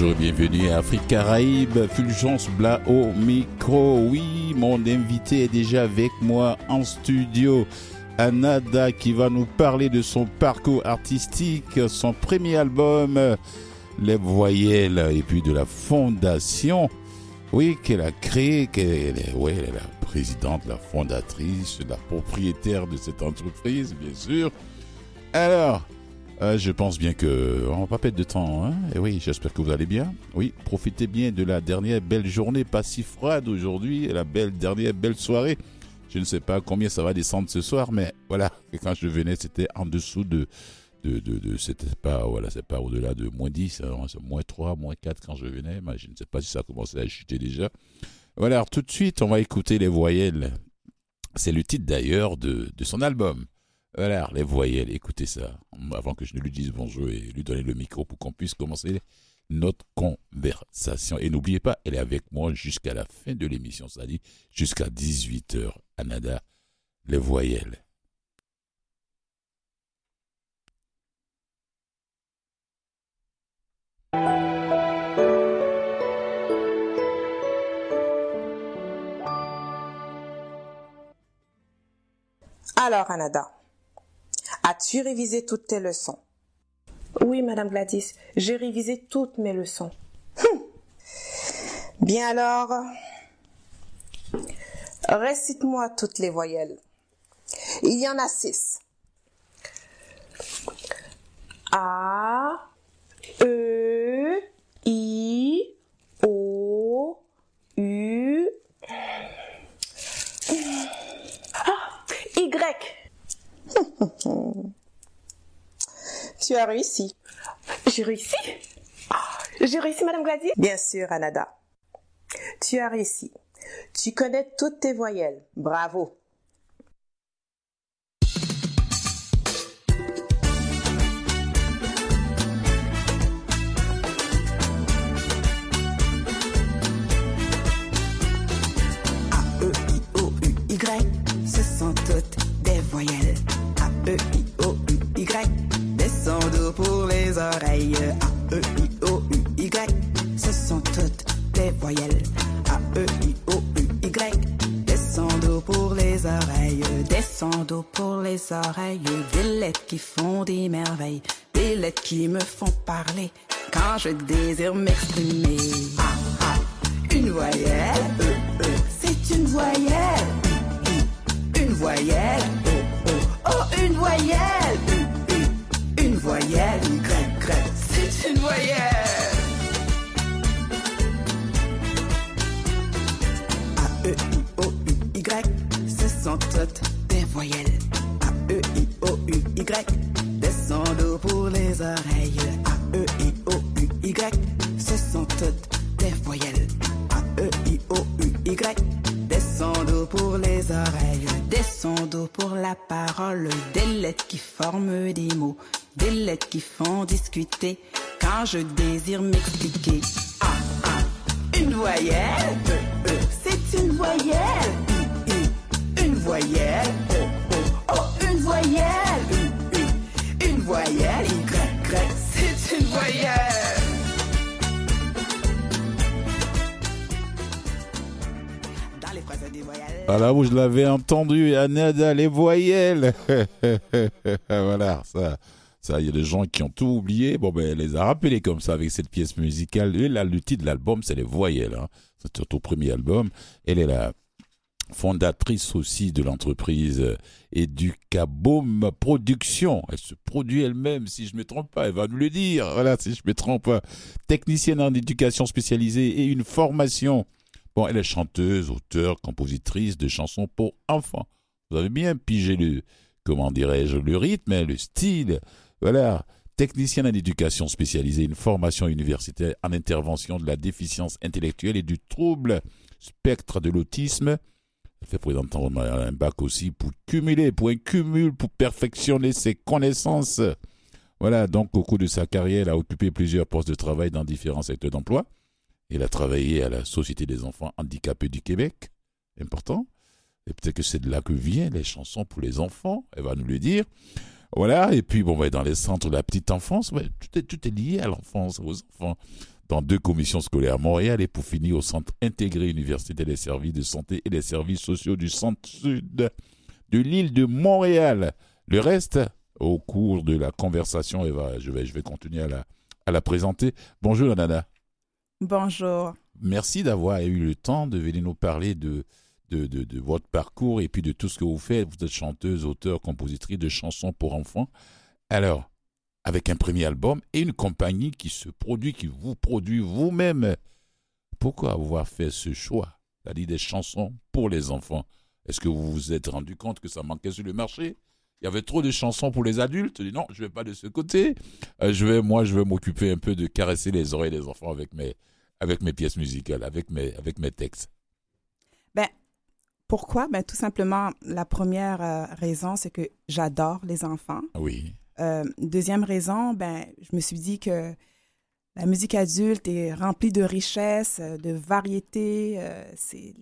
bonjour et bienvenue à Afrique Caraïbe. Fulgence Bla au micro. Oui, mon invité est déjà avec moi en studio. Anada qui va nous parler de son parcours artistique, son premier album, Les Voyelles, et puis de la fondation, oui, qu'elle a créée, qu'elle est, ouais, est la présidente, la fondatrice, la propriétaire de cette entreprise, bien sûr. Alors, euh, je pense bien que on va pas perdre de temps. Hein Et oui, j'espère que vous allez bien. Oui, profitez bien de la dernière belle journée, pas si froide aujourd'hui, la belle dernière belle soirée. Je ne sais pas combien ça va descendre ce soir, mais voilà. quand je venais, c'était en dessous de de, de, c'était pas voilà, pas au-delà de moins 10, hein, moins 3, moins 4 quand je venais. Mais je ne sais pas si ça a commencé à chuter déjà. Voilà, alors tout de suite, on va écouter les voyelles. C'est le titre d'ailleurs de son album. Voilà, les voyelles, écoutez ça, avant que je ne lui dise bonjour et lui donner le micro pour qu'on puisse commencer notre conversation. Et n'oubliez pas, elle est avec moi jusqu'à la fin de l'émission, c'est-à-dire jusqu'à 18h. Anada, les voyelles. Alors, Anada, As-tu révisé toutes tes leçons? Oui, Madame Gladys, j'ai révisé toutes mes leçons. Hum. Bien alors, récite-moi toutes les voyelles. Il y en a six. A, E, I, O, U, ah, Y. tu as réussi. J'ai réussi? J'ai réussi, Madame Gladys Bien sûr, Anada. Tu as réussi. Tu connais toutes tes voyelles. Bravo. Les oreilles. A, E, I, O, U, Y. Ce sont toutes des voyelles. A, E, I, O, U, Y. Descends pour les oreilles. Descends pour les oreilles. Des lettres qui font des merveilles. Des lettres qui me font parler. Quand je désire m'exprimer. Ah, ah, une voyelle. E, E, c'est une voyelle. Une voyelle. O, O, oh, une voyelle. Je désire m'expliquer. Ah, ah, une voyelle. E, E, c'est une voyelle. Une voyelle. O, O, oh, une voyelle. Une voyelle. Y, c'est une voyelle. Voyelles. Voilà où je l'avais entendu, Anada, les voyelles. voilà, ça. Il y a des gens qui ont tout oublié. Bon, ben, elle les a rappelés comme ça avec cette pièce musicale. Et là, le titre de l'album, c'est Les Voyelles. Hein. C'est au premier album. Elle est la fondatrice aussi de l'entreprise Educaboom Production. Elle se produit elle-même, si je ne me trompe pas. Elle va nous le dire. Voilà, si je ne me trompe pas. Technicienne en éducation spécialisée et une formation. Bon, elle est chanteuse, auteure, compositrice de chansons pour enfants. Vous avez bien pigé le, comment dirais-je, le rythme, le style. Voilà, technicienne en éducation spécialisée, une formation universitaire en intervention de la déficience intellectuelle et du trouble spectre de l'autisme. Elle fait présentement un bac aussi pour cumuler, pour un cumul, pour perfectionner ses connaissances. Voilà, donc au cours de sa carrière, elle a occupé plusieurs postes de travail dans différents secteurs d'emploi. Elle a travaillé à la Société des enfants handicapés du Québec, important. Et peut-être que c'est de là que viennent les chansons pour les enfants, elle va nous le dire. Voilà, et puis bon, ben, dans les centres de la petite enfance, ben, tout, est, tout est lié à l'enfance, aux enfants. dans deux commissions scolaires à Montréal et pour finir au Centre intégré Université des services de santé et des services sociaux du centre-sud de l'île de Montréal. Le reste, au cours de la conversation, Eva, je vais, je vais continuer à la, à la présenter. Bonjour Nana. Bonjour. Merci d'avoir eu le temps de venir nous parler de, de, de, votre parcours et puis de tout ce que vous faites. Vous êtes chanteuse, auteur, compositrice de chansons pour enfants. Alors, avec un premier album et une compagnie qui se produit, qui vous produit vous-même, pourquoi avoir fait ce choix, c'est-à-dire des chansons pour les enfants? Est-ce que vous vous êtes rendu compte que ça manquait sur le marché? Il y avait trop de chansons pour les adultes. Non, je vais pas de ce côté. Euh, je vais, moi, je vais m'occuper un peu de caresser les oreilles des enfants avec mes, avec mes pièces musicales, avec mes, avec mes textes. Ben, pourquoi? Ben, tout simplement, la première euh, raison, c'est que j'adore les enfants. Oui. Euh, deuxième raison, ben, je me suis dit que la musique adulte est remplie de richesses, de variétés. c'est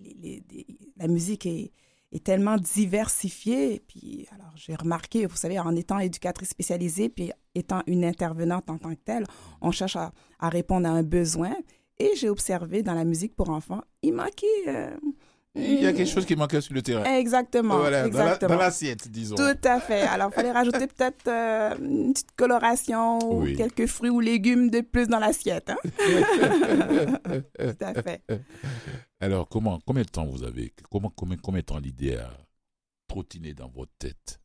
la musique est est tellement diversifié. Et puis, alors, j'ai remarqué, vous savez, en étant éducatrice spécialisée, puis étant une intervenante en tant que telle, on cherche à, répondre à un besoin. Et j'ai observé dans la musique pour enfants, il manquait... Il y a quelque chose qui manquait sur le terrain. Exactement. exactement. Dans l'assiette, disons. Tout à fait. Alors, il fallait rajouter peut-être euh, une petite coloration ou quelques fruits ou légumes de plus dans l'assiette. Hein? Tout à fait. Alors, comment, combien de temps vous avez comment, combien, combien de temps l'idée a trottiné dans votre tête?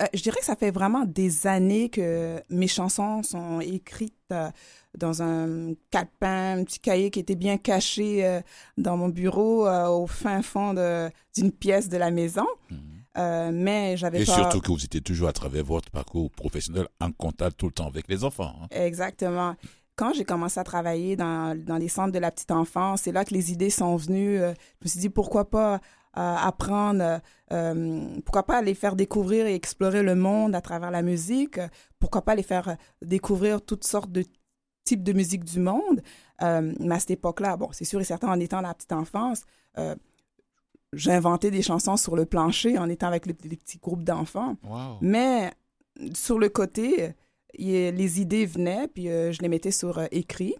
Euh, Je dirais que ça fait vraiment des années que mes chansons sont écrites euh, dans un calepin, un petit cahier qui était bien caché euh, dans mon bureau au fin fond d'une pièce de la maison. Mhm. mais j'avais Et surtout que vous étiez toujours à travers votre parcours professionnel en contact tout le temps avec les enfants. Hein. Exactement quand j'ai commencé à travailler dans, dans, les centres de la petite enfance, c'est là que les idées sont venues. Je me suis dit, pourquoi pas apprendre, euh, pourquoi pas les faire découvrir et explorer le monde à travers la musique, pourquoi pas les faire découvrir toutes sortes de types de musique du monde. mais à cette époque-là, bon, c'est sûr et certain, en étant la petite enfance, j'inventais des chansons sur le plancher en étant avec les, petits groupes d'enfants. Mais sur le côté, les idées venaient, puis euh, je les mettais sur euh, écrit.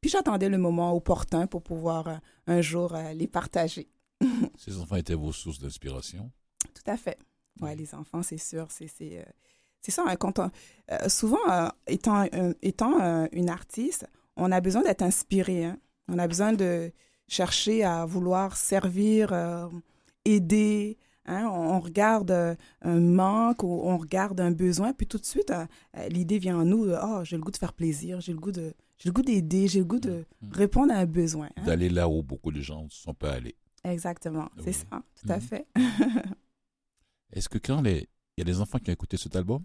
Puis j'attendais le moment opportun pour pouvoir euh, un jour les partager. Ces enfants étaient vos sources d'inspiration? Tout à fait. Oui, les enfants, c'est sûr. C'est c'est ça. Hein, quand souvent, étant, étant une artiste, on a besoin d'être inspiré. Hein. On a besoin de chercher à vouloir servir, aider, Hein, on, regarde euh, un manque ou on regarde un besoin, puis tout de suite, euh, euh, l'idée vient en nous, oh, j'ai le goût de faire plaisir, j'ai le goût de, j'ai le goût d'aider, j'ai le goût de mm, mm. répondre à un besoin. D'aller là où beaucoup de gens ne sont pas allés. Exactement, c'est ça, tout à mm. fait. Est-ce que quand les... il y a des enfants qui ont écouté cet album?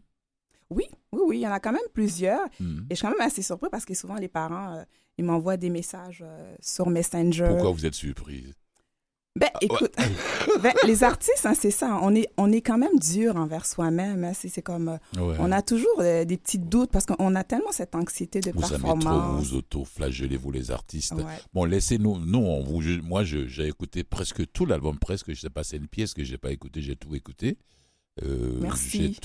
Oui, oui, oui, il y en a quand même plusieurs. Et je suis quand même assez surpris parce que souvent les parents, ils m'envoient des messages sur Messenger. Pourquoi vous êtes surprise? Ben, ah, écoute, ben, les artistes, hein, c'est ça. On est, on est quand même dur envers soi-même. Hein, c'est comme, euh, on a toujours euh, des petits doutes parce qu'on a tellement cette anxiété de vous performance. Trop, vous auto-flagellez, vous les artistes. Bon, laissez-nous, nous, vous, moi, j'ai écouté presque tout l'album, presque. Je sais pas, c'est une pièce que j'ai pas écoutée, j'ai tout écouté. Euh, Merci.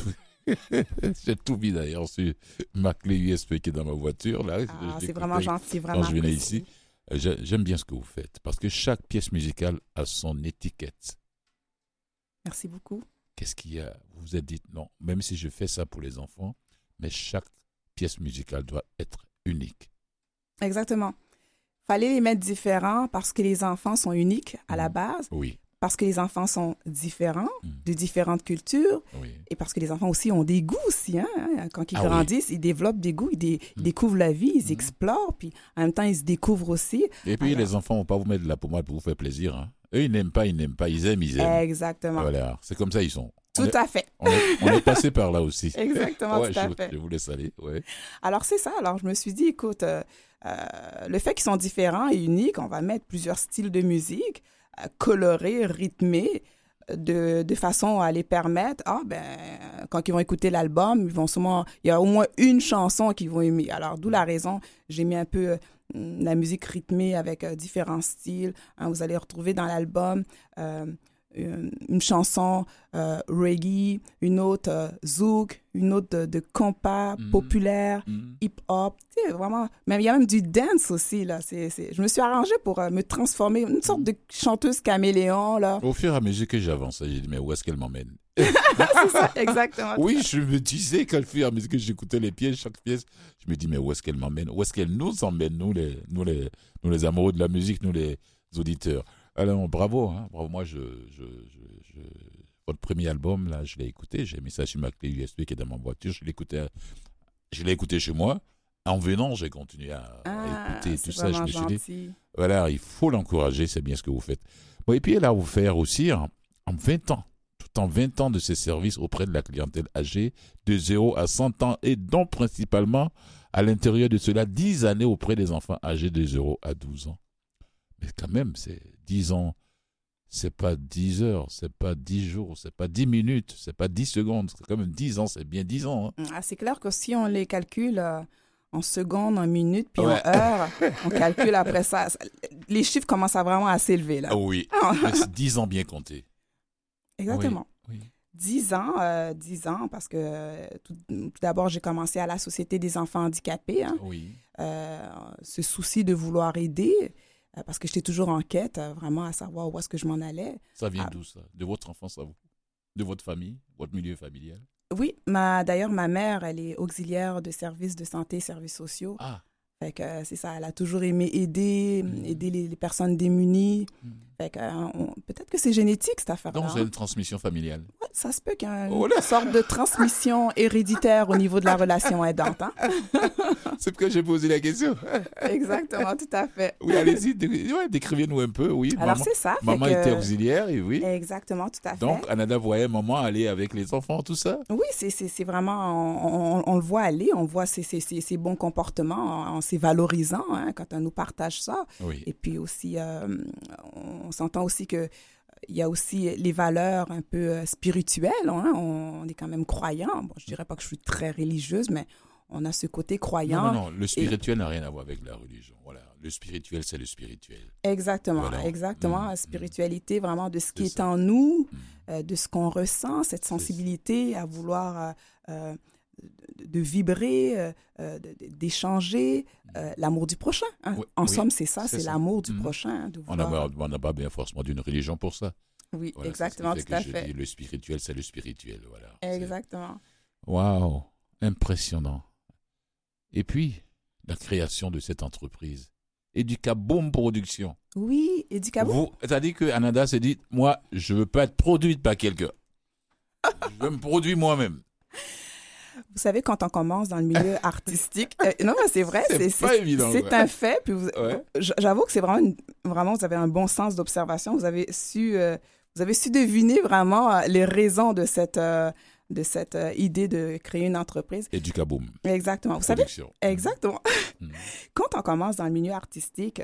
J'ai tout, mis d'ailleurs sur ma clé USB qui est dans ma voiture. Là. Ah, c'est vraiment gentil, vraiment. Quand je venais ici. J'aime bien ce que vous faites parce que chaque pièce musicale a son étiquette. Merci beaucoup. Qu'est-ce qu'il y a? Vous vous êtes dit non, même si je fais ça pour les enfants, mais chaque pièce musicale doit être unique. Exactement. Fallait les mettre différents parce que les enfants sont uniques à la mmh. base. Oui parce que les enfants sont différents, mm. de différentes cultures, et parce que les enfants aussi ont des goûts aussi. Hein? Quand ils ah grandissent, ils développent des goûts, ils, mm. découvrent la vie, ils mm. explorent, puis en même temps, ils se découvrent aussi. Et puis, les enfants ne vont pas vous mettre de la pommade pour vous faire plaisir. Hein? Eux, ils n'aiment pas, ils n'aiment pas, ils aiment, ils aiment. Exactement. Voilà, c'est comme ça ils sont. Tout à fait. On est, passé par là aussi. Exactement, tout à je, fait. Je vous laisse aller. Ouais. Alors, c'est ça. Alors, je me suis dit, écoute, euh, euh, le fait qu'ils sont différents et uniques, on va mettre plusieurs styles de musique colorés, rythmés, de, de, façon à les permettre, ah ben, quand ils vont écouter l'album, ils vont sûrement, il y a au moins une chanson qu'ils vont aimer. Alors, d'où la raison, j'ai mis un peu euh, la musique rythmée avec euh, différents styles. Hein. vous allez retrouver dans l'album euh, une, une chanson euh, reggae, une autre euh, zouk, une autre de, de compas Mhm. populaire, Mhm. hip-hop, tu sais, vraiment. Même, il y a même du dance aussi, là. C'est, c'est- je me suis arrangée pour euh, me transformer, une sorte de chanteuse caméléon, là. Au fur et à mesure que j'avance, j'ai dit, mais où est-ce qu'elle m'emmène? C'est ça, exactement. Oui, je me disais qu'au fur et à mesure que j'écoutais les pièces, chaque pièce, je me dis, mais où est-ce qu'elle m'emmène? Où est-ce qu'elle nous emmène, nous les, nous, les, nous les amoureux de la musique, nous les auditeurs? Alors, bravo, hein, bravo. Moi, je, je, je, je- votre premier album, là, je l'ai écouté, j'ai mis ça sur ma clé USB qui est dans ma voiture, je l'ai écouté, à- je l'ai écouté chez moi. En venant, j'ai continué à, à Ah, écouter tout ça. Je me suis dit, voilà, il faut l'encourager, c'est bien ce que vous faites. Bon, et puis elle a offert aussi en, en 20 ans, tout en 20 ans de ses services auprès de la clientèle âgée de 0 à 100 ans et dont principalement à l'intérieur de cela 10 années auprès des enfants âgés de 0 à 12 ans. Mais quand même, c'est 10 ans, c'est pas 10 heures, c'est pas 10 jours, c'est pas 10 minutes, c'est pas 10 secondes, c'est quand même 10 ans, c'est bien 10 ans. hein. Ah, c'est clair que si on les calcule euh, en secondes, en minutes, puis Ouais. en heures, on calcule après ça. ça- Les chiffres commencent à vraiment à s'élever, là. Ah oui, c'est 10 ans bien comptés. Exactement. Oui. 10 ans, euh, 10 ans, parce que euh, tout, tout d'abord, j'ai commencé à la Société des enfants handicapés. hein. Oui. Euh, ce souci de vouloir aider, euh, parce que j'étais toujours en quête, euh, vraiment à savoir où est-ce que je m'en allais. Ça vient Ah. d'où ça? De votre enfance à vous? De votre famille? Votre milieu familial? Oui, ma, d'ailleurs, ma mère, elle est auxiliaire de services de santé, services sociaux. Ah, Fait que euh, c'est ça, elle a toujours aimé aider, Mhm. aider les, les personnes démunies. Mhm. Euh, peut-être que c'est génétique, cette affaire-là. donc c'est hein. une transmission familiale. Ouais, ça se peut qu'il y ait une Oh sorte de transmission héréditaire au niveau de la relation aidante. hein. C'est pourquoi j'ai posé la question. Exactement, tout à fait. Oui, allez-y, ouais, décrivez-nous un peu. Oui, Alors, maman, c'est ça. maman que- était auxiliaire, et oui. Exactement, tout à fait. Donc, Anada voyait maman aller avec les enfants, tout ça? Oui, c'est, vraiment, on, on- on le voit aller, on voit ses, ses, ses, ses bons comportements, en, en- c'est valorisant hein, quand on nous partage ça. Oui. Et puis aussi, euh, on s'entend aussi que il y a aussi les valeurs un peu euh, spirituelles. hein. On, on est quand même croyant. Bon, je dirais pas que je suis très religieuse, mais on a ce côté croyant. non, non, le spirituel n'a rien à voir avec la religion. Voilà, le spirituel, c'est le spirituel. Exactement, Voilà. exactement. Mm, La mm. spiritualité, vraiment de ce qui est en nous, Mm. euh, de ce qu'on ressent, cette sensibilité à vouloir euh, euh, de, vibrer, euh, euh, d'échanger, euh, l'amour du prochain. hein. Oui, en oui, somme, c'est ça, c'est l'amour du Mm. prochain. hein, On n'a pas, bien forcément d'une religion pour ça. Oui, Voilà, exactement, tout à fait dis, le spirituel, c'est le spirituel. Voilà. Exactement. Waouh, impressionnant. Et puis, la création de cette entreprise. Educaboom Production. Oui, et du Cabo. Vous, c'est-à-dire que Ananda s'est dit, moi, je veux pas être produite par quelqu'un. je veux me produire moi-même. Vous savez, quand on commence dans le milieu artistique, euh, non, mais c'est vrai, C'est un fait. Puis Ouais. j'avoue que c'est vraiment, une- vraiment, vous avez un bon sens d'observation. Vous avez su, euh, vous avez su deviner vraiment euh, les raisons de cette, euh, de cette euh, idée de créer une entreprise. Educaboom Exactement. Vous savez, exactement. Mhm. Quand on commence dans le milieu artistique,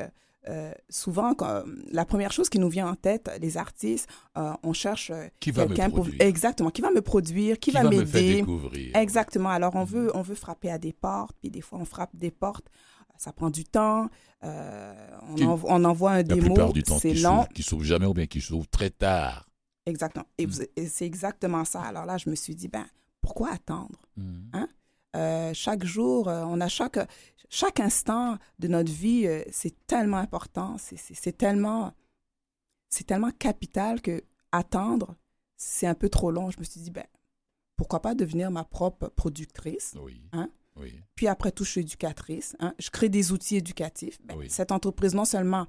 euh, souvent, quand- la première chose qui nous vient en tête, les artistes, euh, on cherche euh, Qui va me quelqu'un pour exactement qui va me produire, qui, Qui va m'aider. découvrir Exactement. Alors, on Mhm. veut, on veut frapper à des portes, puis des fois, on frappe des portes. Ça prend du temps. euh, on, Qui- envo- on envoie un La démo. plupart du temps, C'est qui lent. qui s'ouvre jamais ou bien qui s'ouvre très tard. Exactement. Et, Mhm. et c'est exactement ça. Alors là, je me suis dit, ben, pourquoi attendre? Mhm. Euh, chaque jour, euh, on a chaque, chaque instant de notre vie, euh, c'est tellement important, c'est- tellement, c'est tellement capital que attendre, c'est un peu trop long. Je me suis dit, ben, pourquoi pas devenir ma propre productrice? Oui. Hein? Oui. Puis après tout, je suis éducatrice. hein? Je crée des outils éducatifs. Ben, Oui. Cette entreprise, non seulement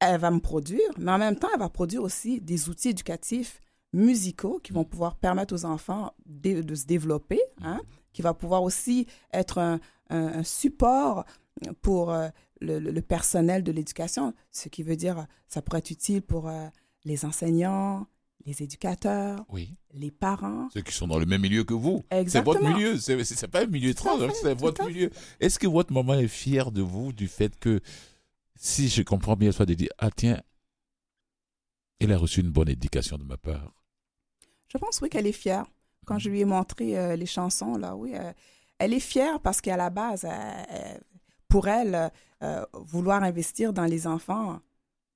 elle va me produire, mais en même temps, elle va produire aussi des outils éducatifs musicaux qui vont pouvoir permettre aux enfants de, de se développer, hein, qui va pouvoir aussi être un, un- un support pour euh, le, personnel de l'éducation, ce qui veut dire ça pourrait être utile pour euh, les enseignants, les éducateurs, Oui. les parents. Ceux qui sont dans le même milieu que vous. C'est Exactement. votre milieu. C'est c'est- c'est pas un milieu trans, hein, c'est votre milieu. Est-ce que votre maman est fière de vous du fait que, si je comprends bien, soit de dire, ah tiens, elle a reçu une bonne éducation de ma part? Je pense, oui, qu'elle est fière. Quand je lui ai montré euh, les chansons, là, oui, euh, elle est fière parce qu'à la base, euh, pour elle, vouloir investir dans les enfants,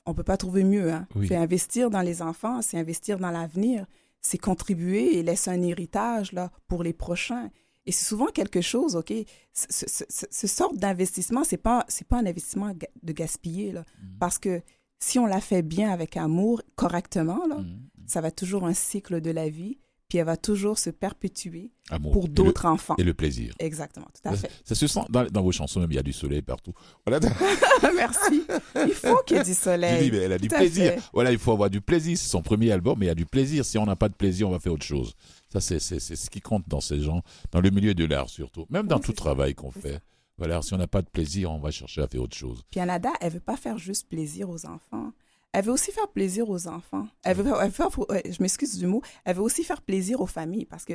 on peut pas trouver mieux. Hein. Oui. Investir dans les enfants, c'est investir dans l'avenir, c'est contribuer et laisser un héritage là pour les prochains. Et c'est souvent quelque chose, ok. Ce, ce, ce, ce sort d'investissement, c'est pas c'est pas un investissement de gaspiller là, Mhm. parce que si on l'a fait bien avec amour, correctement là, Mhm. ça va toujours un cycle de la vie, puis elle va toujours se perpétuer Amour. pour d'autres enfants. Et le plaisir. Exactement, tout à fait. ça se sent dans, dans vos chansons, même il y a du soleil partout. Voilà. Merci. Il faut qu'il y ait du soleil. dis, mais elle a du Tout plaisir. Voilà, il faut avoir du plaisir. C'est son premier album, mais il y a du plaisir. Si on n'a pas de plaisir, on va faire autre chose. Ça, c'est ce qui compte dans ces gens, dans le milieu de l'art surtout. Même dans tout ça. travail qu'on fait. Voilà, si on n'a pas de plaisir, on va chercher à faire autre chose. Puis Anada, elle veut pas faire juste plaisir aux enfants. Elle veut aussi faire plaisir aux enfants. Elle veut, elle veut faire- je m'excuse du mot. Elle veut aussi faire plaisir aux familles parce que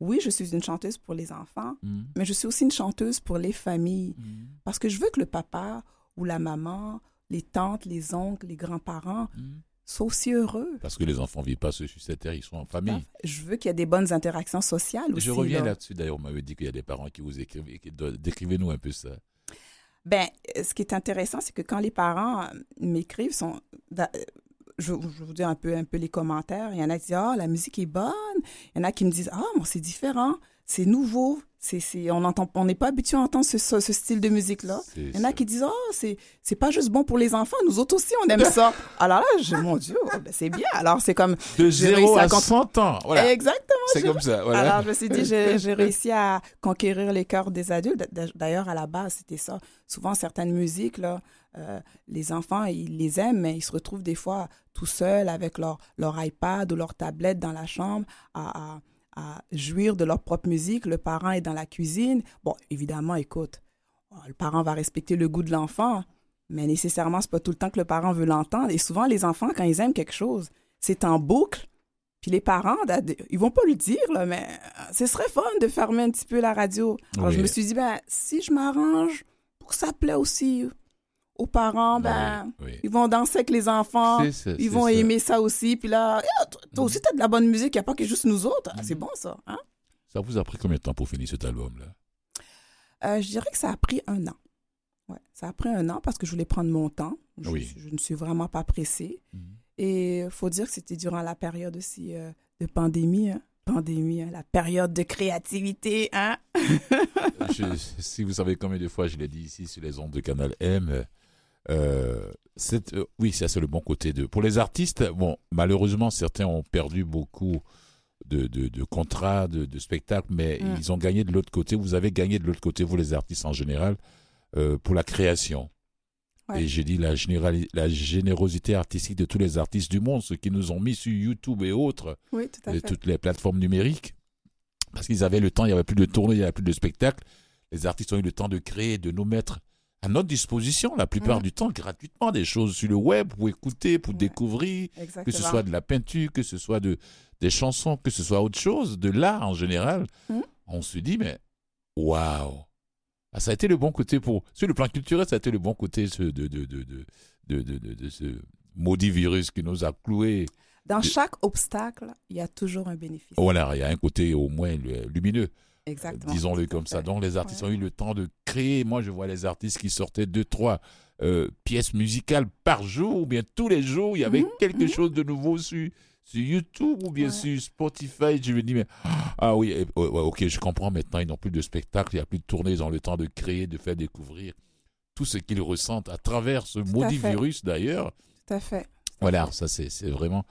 oui, je suis une chanteuse pour les enfants, Mhm. mais je suis aussi une chanteuse pour les familles Mhm. parce que je veux que le papa ou la maman, les tantes, les oncles, les grands-parents Mhm. soient aussi heureux. Parce que les enfants ne vivent pas seuls sur cette terre, ils sont en famille. Je veux qu'il y ait des bonnes interactions sociales aussi. Je reviens là. là-dessus. D'ailleurs, on m'avait dit qu'il y a des parents qui vous écrivent. et qui doivent- Décrivez-nous un peu ça. Ben, euh, ce qui est intéressant, c'est que quand les parents euh, m'écrivent, sont, da- euh, je, vous dire un peu, un peu les commentaires. Il y en a qui disent Ah, la musique est bonne. Il y en a qui me disent Ah, bon, c'est différent, c'est nouveau. C'est, on entend, on n'est pas habitué à entendre ce, ce, ce style de musique-là. Il y en a qui disent Oh, c'est, c'est pas juste bon pour les enfants, nous autres aussi, on aime ça. Alors là, je, mon Dieu, oh, ben, c'est bien. Alors, c'est comme. De j'ai 0 réussi à à cont- 100 ans. Voilà. Exactement. C'est comme ça. Voilà. alors, je me suis dit, j'ai réussi à conquérir les cœurs des adultes. D'a- D'ailleurs, à la base, c'était ça. Souvent, certaines musiques, là, euh, les enfants, ils les aiment, mais ils se retrouvent des fois tout seuls avec leur, leur iPad ou leur tablette dans la chambre à, à, à jouir de leur propre musique. Le parent est dans la cuisine. Bon, évidemment, écoute, le parent va respecter le goût de l'enfant, mais nécessairement, c'est pas tout le temps que le parent veut l'entendre. Et souvent, les enfants, quand ils aiment quelque chose, c'est en boucle. Puis les parents, ils vont pas le dire, là, mais euh, ce serait fun de fermer un petit peu la radio. Alors Oui. je me suis dit, ben, si je m'arrange pour que ça plaît aussi aux parents, ben, oui, oui. ils vont danser avec les enfants, ça, ils vont ça. aimer ça aussi. Puis là, Eh, toi, aussi, t'as de la bonne musique, il n'y a pas que juste nous autres. Ah, C'est Mhm. bon, ça. Hein? Ça vous a pris combien de temps pour finir cet album-là? Euh, je dirais que ça a pris un an. Ouais, ça a pris un an parce que je voulais prendre mon temps. Je, Oui. je ne suis vraiment pas pressée. Et il faut dire que c'était durant la période aussi euh, de pandémie. hein. Pandémie, hein, la période de créativité. Hein? Je- si vous savez combien de fois je l'ai dit ici sur les ondes de Canal M, euh, euh, oui, ça c'est le bon côté de. Pour les artistes, bon, malheureusement, certains ont perdu beaucoup de, de, de contrats, de, de spectacles, mais Mm. ils ont gagné de l'autre côté. Vous avez gagné de l'autre côté, vous les artistes en général, euh, pour la création. Ouais. Et j'ai dit la, la générosité artistique de tous les artistes du monde, ceux qui nous ont mis sur YouTube et autres, Oui, tout à et fait. toutes les plateformes numériques. Parce qu'ils avaient le temps, il n'y avait plus de tournées, il n'y avait plus de spectacles. Les artistes ont eu le temps de créer, de nous mettre à notre disposition, la plupart Mhm. du temps, gratuitement, des choses sur le web pour écouter, pour Ouais. découvrir, Exactement. que ce soit de la peinture, que ce soit de, des chansons, que ce soit autre chose, de l'art en général. Mhm. On se dit, mais waouh! Ah, ça a été le bon côté pour. Sur le plan culturel, ça a été le bon côté de, de, de, de, de, ce maudit virus qui nous a cloués. Dans chaque obstacle, il y a toujours un bénéfice. Voilà, il y a un côté au moins lu- lumineux. Exactement. Disons-le comme ça. fait. Donc les artistes Ouais. ont eu le temps de créer. Moi, je vois les artistes qui sortaient deux, trois euh, pièces musicales par jour, ou bien tous les jours, il y avait Mhm, quelque mhm. chose de nouveau sur, sur YouTube ou bien Ouais. sur Spotify. Je me dis, mais ah oui, eh, ouais, ok, je comprends maintenant. Ils n'ont plus de spectacle, il n'y a plus de tournée. Ils ont le temps de créer, de faire découvrir tout ce qu'ils ressentent à travers ce maudit fait. virus d'ailleurs. Tout à fait. Voilà, ça c'est c'est vraiment.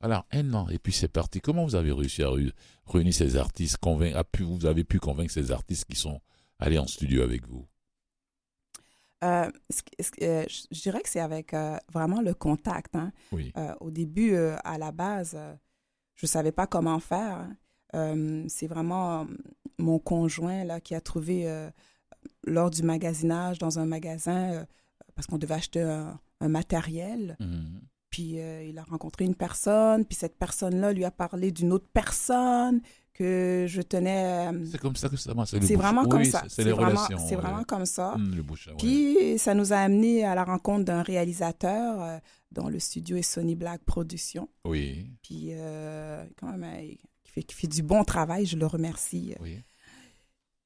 Voilà, un an, et puis c'est parti. Comment vous avez réussi à réu- réunir ces artistes, convaincre, vous avez pu convaincre ces artistes qui sont allés en studio avec vous? Euh, euh, je dirais que c'est avec euh, vraiment le contact. hein. Oui. Au début, à la base, je ne savais pas comment faire. hein. C'est vraiment mon conjoint là, qui a trouvé, lors du magasinage dans un magasin, parce qu'on devait acheter un, un matériel, Mhm. Puis euh, il a rencontré une personne, puis cette personne-là lui a parlé d'une autre personne que je tenais... euh, C'est comme ça que ça marche. C'est vraiment comme ça. c'est- les vraiment, relations. c'est ouais. vraiment comme ça. Hum, le bouche, ouais. Puis ça nous a amené à la rencontre d'un réalisateur euh, dont le studio est Sony Black Productions. Oui, Puis euh, quand même, qui fait, qui fait du bon travail, je le remercie. oui.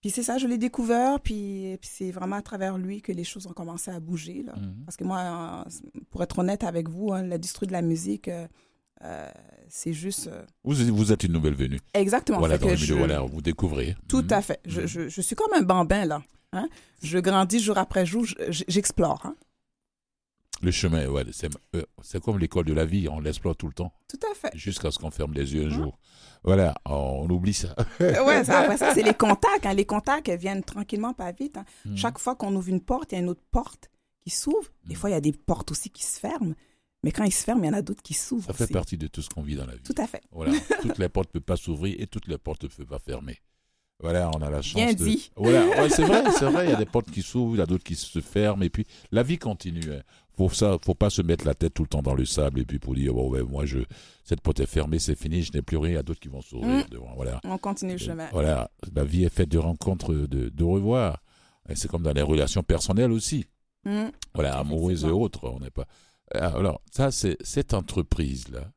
Puis c'est ça, je l'ai découvert, puis, puis c'est vraiment à travers lui que les choses ont commencé à bouger. Là. Mhm. Parce que moi, euh, pour être honnête avec vous, hein, l'industrie de la musique, euh, euh, c'est juste... euh, Vous, vous êtes une nouvelle venue. exactement. voilà, dans le milieu, je- voilà, vous découvrez. Tout Mhm. à fait. Je, Mhm. je, je suis comme un bambin, là. Hein? Je grandis jour après jour, je- je- j'explore. Hein? Le chemin, ouais, c'est euh, c'est comme l'école de la vie, on l'explore tout le temps, Tout à fait. jusqu'à ce qu'on ferme les yeux un Mhm. jour. Voilà, on oublie ça. ouais, ça, après ça, c'est les contacts. hein. Les contacts, viennent tranquillement, pas vite. hein. Mhm. Chaque fois qu'on ouvre une porte, il y a une autre porte qui s'ouvre. Des Mhm. fois, il y a des portes aussi qui se ferment. Mais quand ils se ferment, il y en a d'autres qui s'ouvrent. Ça fait aussi. partie de tout ce qu'on vit dans la vie. Tout à fait. Voilà, toutes les portes ne peuvent pas s'ouvrir et toutes les portes ne peuvent pas fermer. Voilà, on a la chance Bien de... dit. Voilà, ouais, c'est vrai, c'est vrai, il y a des portes qui s'ouvrent, il y a d'autres qui se ferment, et puis la vie continue. Hein. Pour ça, faut pas se mettre la tête tout le temps dans le sable, et puis pour dire, bon, ouais, moi, je, cette porte est fermée, c'est fini, je n'ai plus rien, il y a d'autres qui vont s'ouvrir Mm. devant. Voilà. On continue le chemin. Voilà, la vie est faite de rencontres, de, de revoir. Et c'est comme dans les relations personnelles aussi. Mm. Voilà, amoureuses et autres, on n'est pas. Alors, ça, c'est cette entreprise-là,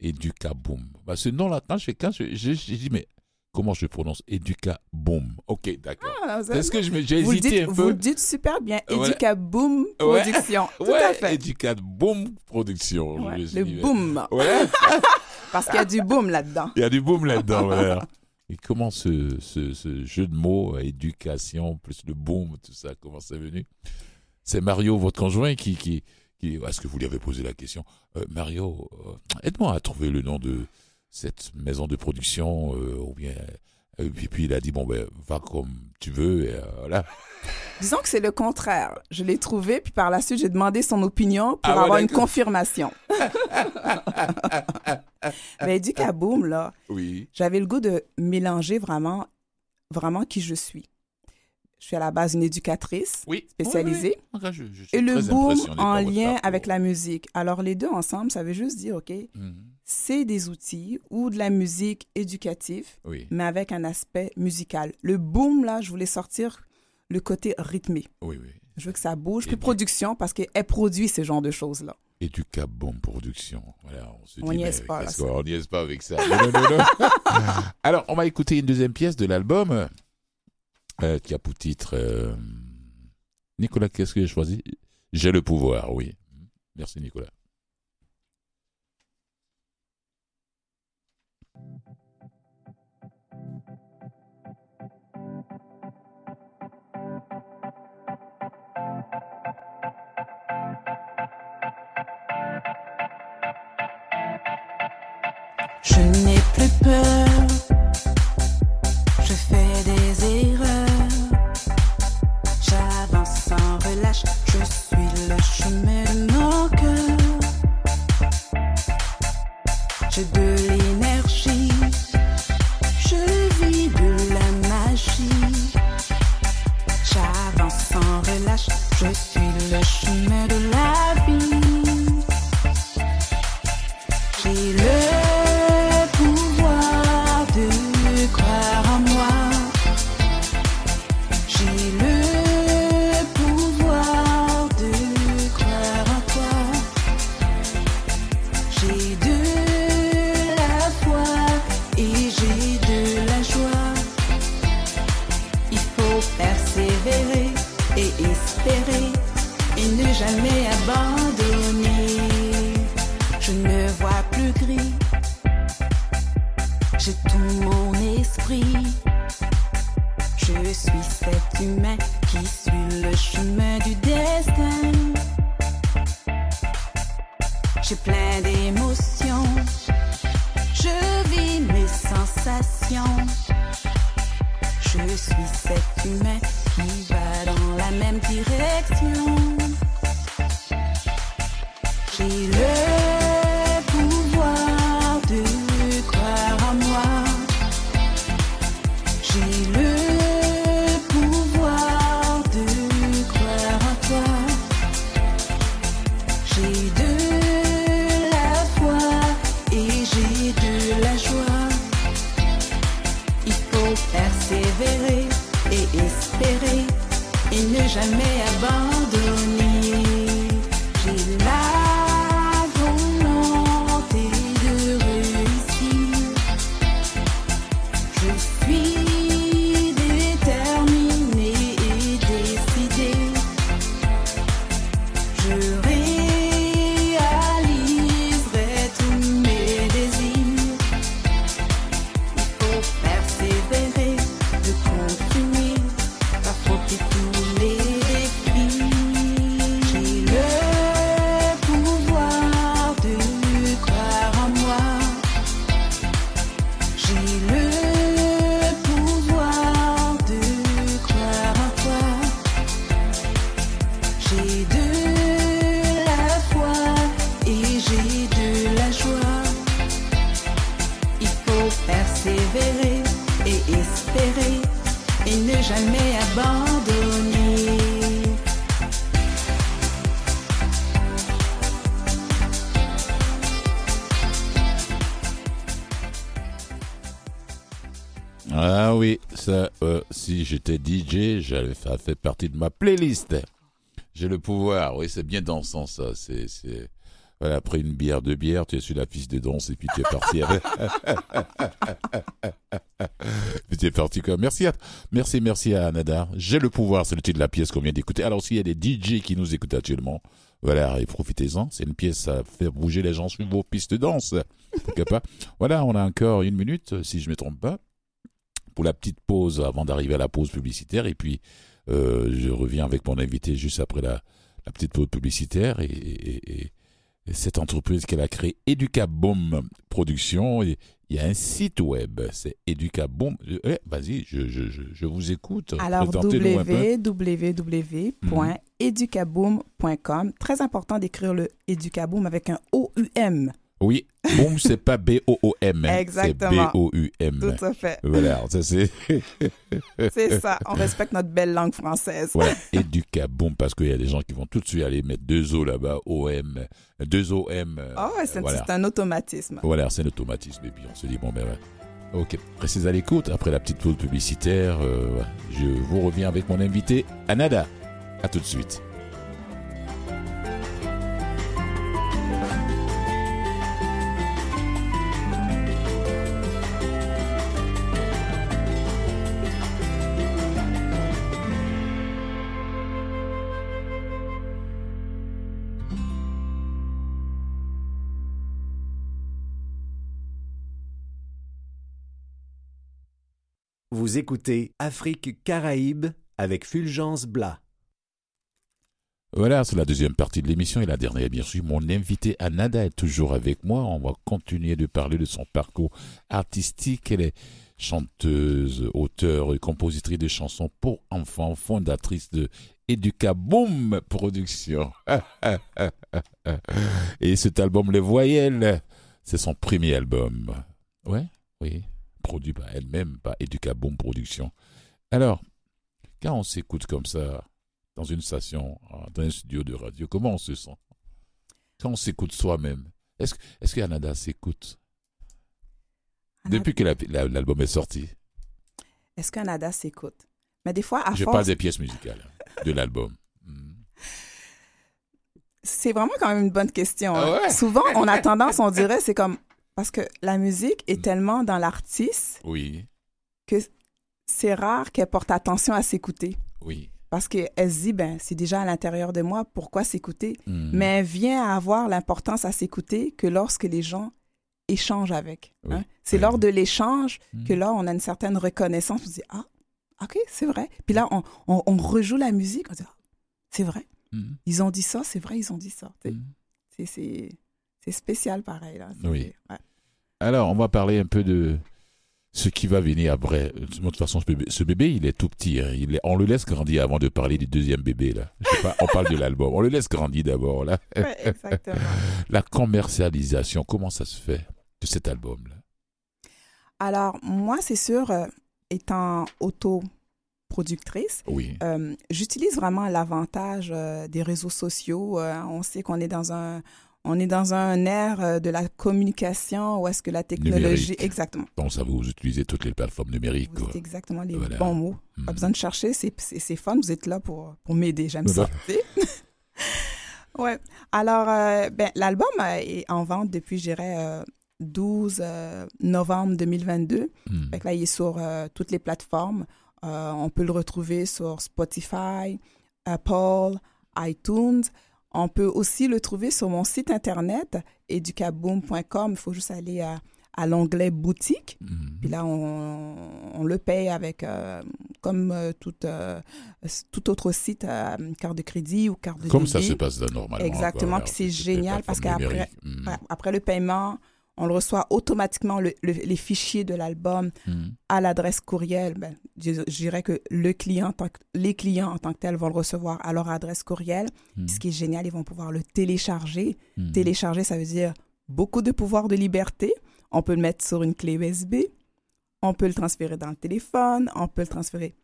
Educaboom. Bah, ce nom-là, quand je, quand je, je, je dis, mais comment je prononce Educaboom Ok, d'accord. Ah, vous, Est-ce que j'ai vous hésité dites, un vous peu le dites super bien. Educaboom Ouais. Production. Tout Ouais, à fait. Production. Ouais, me suis Le boom. Ouais, Parce qu'il y a du boom là-dedans. il y a du boom là-dedans. voilà. Et comment ce, ce, ce jeu de mots, éducation, plus le boom, tout ça, comment c'est venu? C'est Mario, votre conjoint, qui. qui, qui Est-ce que vous lui avez posé la question? Euh, Mario, euh, aide-moi à trouver le nom de cette maison de production, euh, ou bien. Et puis, puis il a dit bon ben va comme tu veux et euh, voilà. Disons que c'est le contraire. Je l'ai trouvé, puis par la suite, j'ai demandé son opinion pour Ah avoir une confirmation. Mais Educaboom, là, Oui. j'avais le goût de mélanger vraiment, vraiment qui je suis. Je suis à la base une éducatrice Oui. spécialisée Oui, oui. Je- je suis et le boom en lien avec la musique. Alors les deux ensemble, ça veut juste dire, OK, Mhm. C'est des outils ou de la musique éducative, Oui, mais avec un aspect musical. Le boom, là, je voulais sortir le côté rythmé. oui, oui. Je veux que ça bouge, Et plus du- production, parce qu'elle produit ce genre de choses-là. Educabom Production. Voilà, on se On dit, n'y est pas, On n'y est pas avec ça? Non, non, non, non. Alors, on va écouter une deuxième pièce de l'album euh, qui a pour titre. euh, Nicolas, qu'est-ce que j'ai choisi? J'ai le pouvoir, oui. Merci, Nicolas. N'ai Je suis cet humain qui va dans la même direction. J'ai le Ah oui, ça, si j'étais DJ, j'avais ça fait partie de ma playlist. J'ai le pouvoir, oui, c'est bien dansant ça. C'est, voilà, après une bière, deux bières, tu es sur la piste de danse et puis tu es parti. puis tu es parti quoi. Merci, à, merci, merci à Nadar. J'ai le pouvoir, c'est le titre de la pièce qu'on vient d'écouter. Alors s'il y a des DJ qui nous écoutent actuellement, voilà, profitez-en. C'est une pièce à faire bouger les gens sur vos pistes de danse. Voilà, on a encore une minute, si je me trompe pas pour la petite pause avant d'arriver à la pause publicitaire. Et puis, euh, je reviens avec mon invité juste après la, la petite pause publicitaire. Et, et- et- et cette entreprise qu'elle a créée, Educaboom Production, il y a un site web, c'est Educaboom. Eh, Vas-y, je, je, je, je vous écoute. Alors, www.educaboom.com. Très important d'écrire le Educaboom avec un O-U-M. Oui, boom, c'est pas B-O-O-M. hein, Exactement. C'est B-O-U-M. Tout à fait. Voilà, ça c'est. C'est ça. On respecte notre belle langue française. Voilà, Educaboom, parce qu'il y a des gens qui vont tout de suite aller mettre deux O là-bas, O-M, deux O-M. euh, Ah ouais, c'est voilà. un automatisme. Voilà, c'est un automatisme. Et puis on se dit, bon, ben ouais. Ok, restez à l'écoute. Après la petite pause publicitaire, euh, ouais, je vous reviens avec mon invité, Anada. À tout de suite. Vous écoutez Afrique Caraïbes avec Fulgence Blas. Voilà, c'est la deuxième partie de l'émission et la dernière, bien sûr. Mon invité Anada est toujours avec moi. On va continuer de parler de son parcours artistique. Elle est chanteuse, auteure et compositrice de chansons pour enfants, fondatrice de Educaboom Productions. et cet album, Les Voyelles, c'est son premier album. Ouais, oui, produit par elle-même, par Educaboom Productions. Alors, quand on s'écoute comme ça, dans une station, euh, dans un studio de radio, comment on se sent? Quand on s'écoute soi-même, est-ce est que Anada s'écoute? Depuis que la- la- l'album est sorti, Est-ce qu'un ADA s'écoute? Mais des fois, à je force, parle des pièces musicales de l'album. C'est vraiment quand même une bonne question. Ah hein. ouais? Souvent, on a tendance, on dirait, c'est comme... Parce que la musique est tellement dans l'artiste Oui, que c'est rare qu'elle porte attention à s'écouter. oui. Parce qu'elle se dit, ben, c'est déjà à l'intérieur de moi, pourquoi s'écouter? Hmm. Mais elle vient à avoir l'importance à s'écouter que lorsque les gens échangent avec. Oui. hein. C'est Oui. lors de l'échange Hmm. que là, on a une certaine reconnaissance. On se dit, ah, OK, c'est vrai. Puis là, on, on, on rejoue la musique. On se dit, ah, c'est vrai. Ils ont dit ça, c'est vrai, ils ont dit ça. C'est- C'est spécial pareil. Là. Oui. ouais. Alors, on va parler un peu de ce qui va venir après. De toute façon, ce bébé, ce bébé, il est tout petit. hein. Il est- on le laisse grandir avant de parler du deuxième bébé. Là. Je sais pas, on parle de l'album. On le laisse grandir d'abord. Là. Ouais, exactement. La commercialisation, comment ça se fait de cet album-là? Alors, moi, c'est sûr, euh, étant autoproductrice, Oui. Euh, J'utilise vraiment l'avantage euh, des réseaux sociaux. Euh, on sait qu'on est dans un on est dans un ère euh, de la communication où est-ce que la technologie Numérique. exactement. Donc, ça vous utilisez toutes les plateformes numériques. Vous quoi. êtes exactement les Voilà. bons mots. Hmm. Pas besoin de chercher, c'est fun. Vous êtes là pour pour m'aider. J'aime ça. ouais. Alors, euh, ben l'album euh, est en vente depuis, je dirais, euh, 12 euh, novembre 2022. Hmm. Fait que là, il est sur toutes les plateformes. On peut le retrouver sur Spotify, Apple, iTunes. On peut aussi le trouver sur mon site internet, educaboom.com. Il faut juste aller à, à l'onglet boutique. Hmm. Puis là, on, on le paye avec, euh, comme euh, tout, euh, tout autre site, carte de crédit ou carte de Comme ça se passe normalement. Exactement, quoi, puis c'est génial parce qu'après-. Hmm. Ouais, Après le paiement, on le reçoit automatiquement, le- le- les fichiers de l'album Hmm. à l'adresse courriel. Ben, je, je dirais que le client, en tant que- les clients en tant que tels vont le recevoir à leur adresse courriel. Hmm. Ce qui est génial, ils vont pouvoir le télécharger. Hmm. Télécharger, ça veut dire beaucoup de pouvoir de liberté. On peut le mettre sur une clé USB. On peut le transférer dans le téléphone. On peut le transférer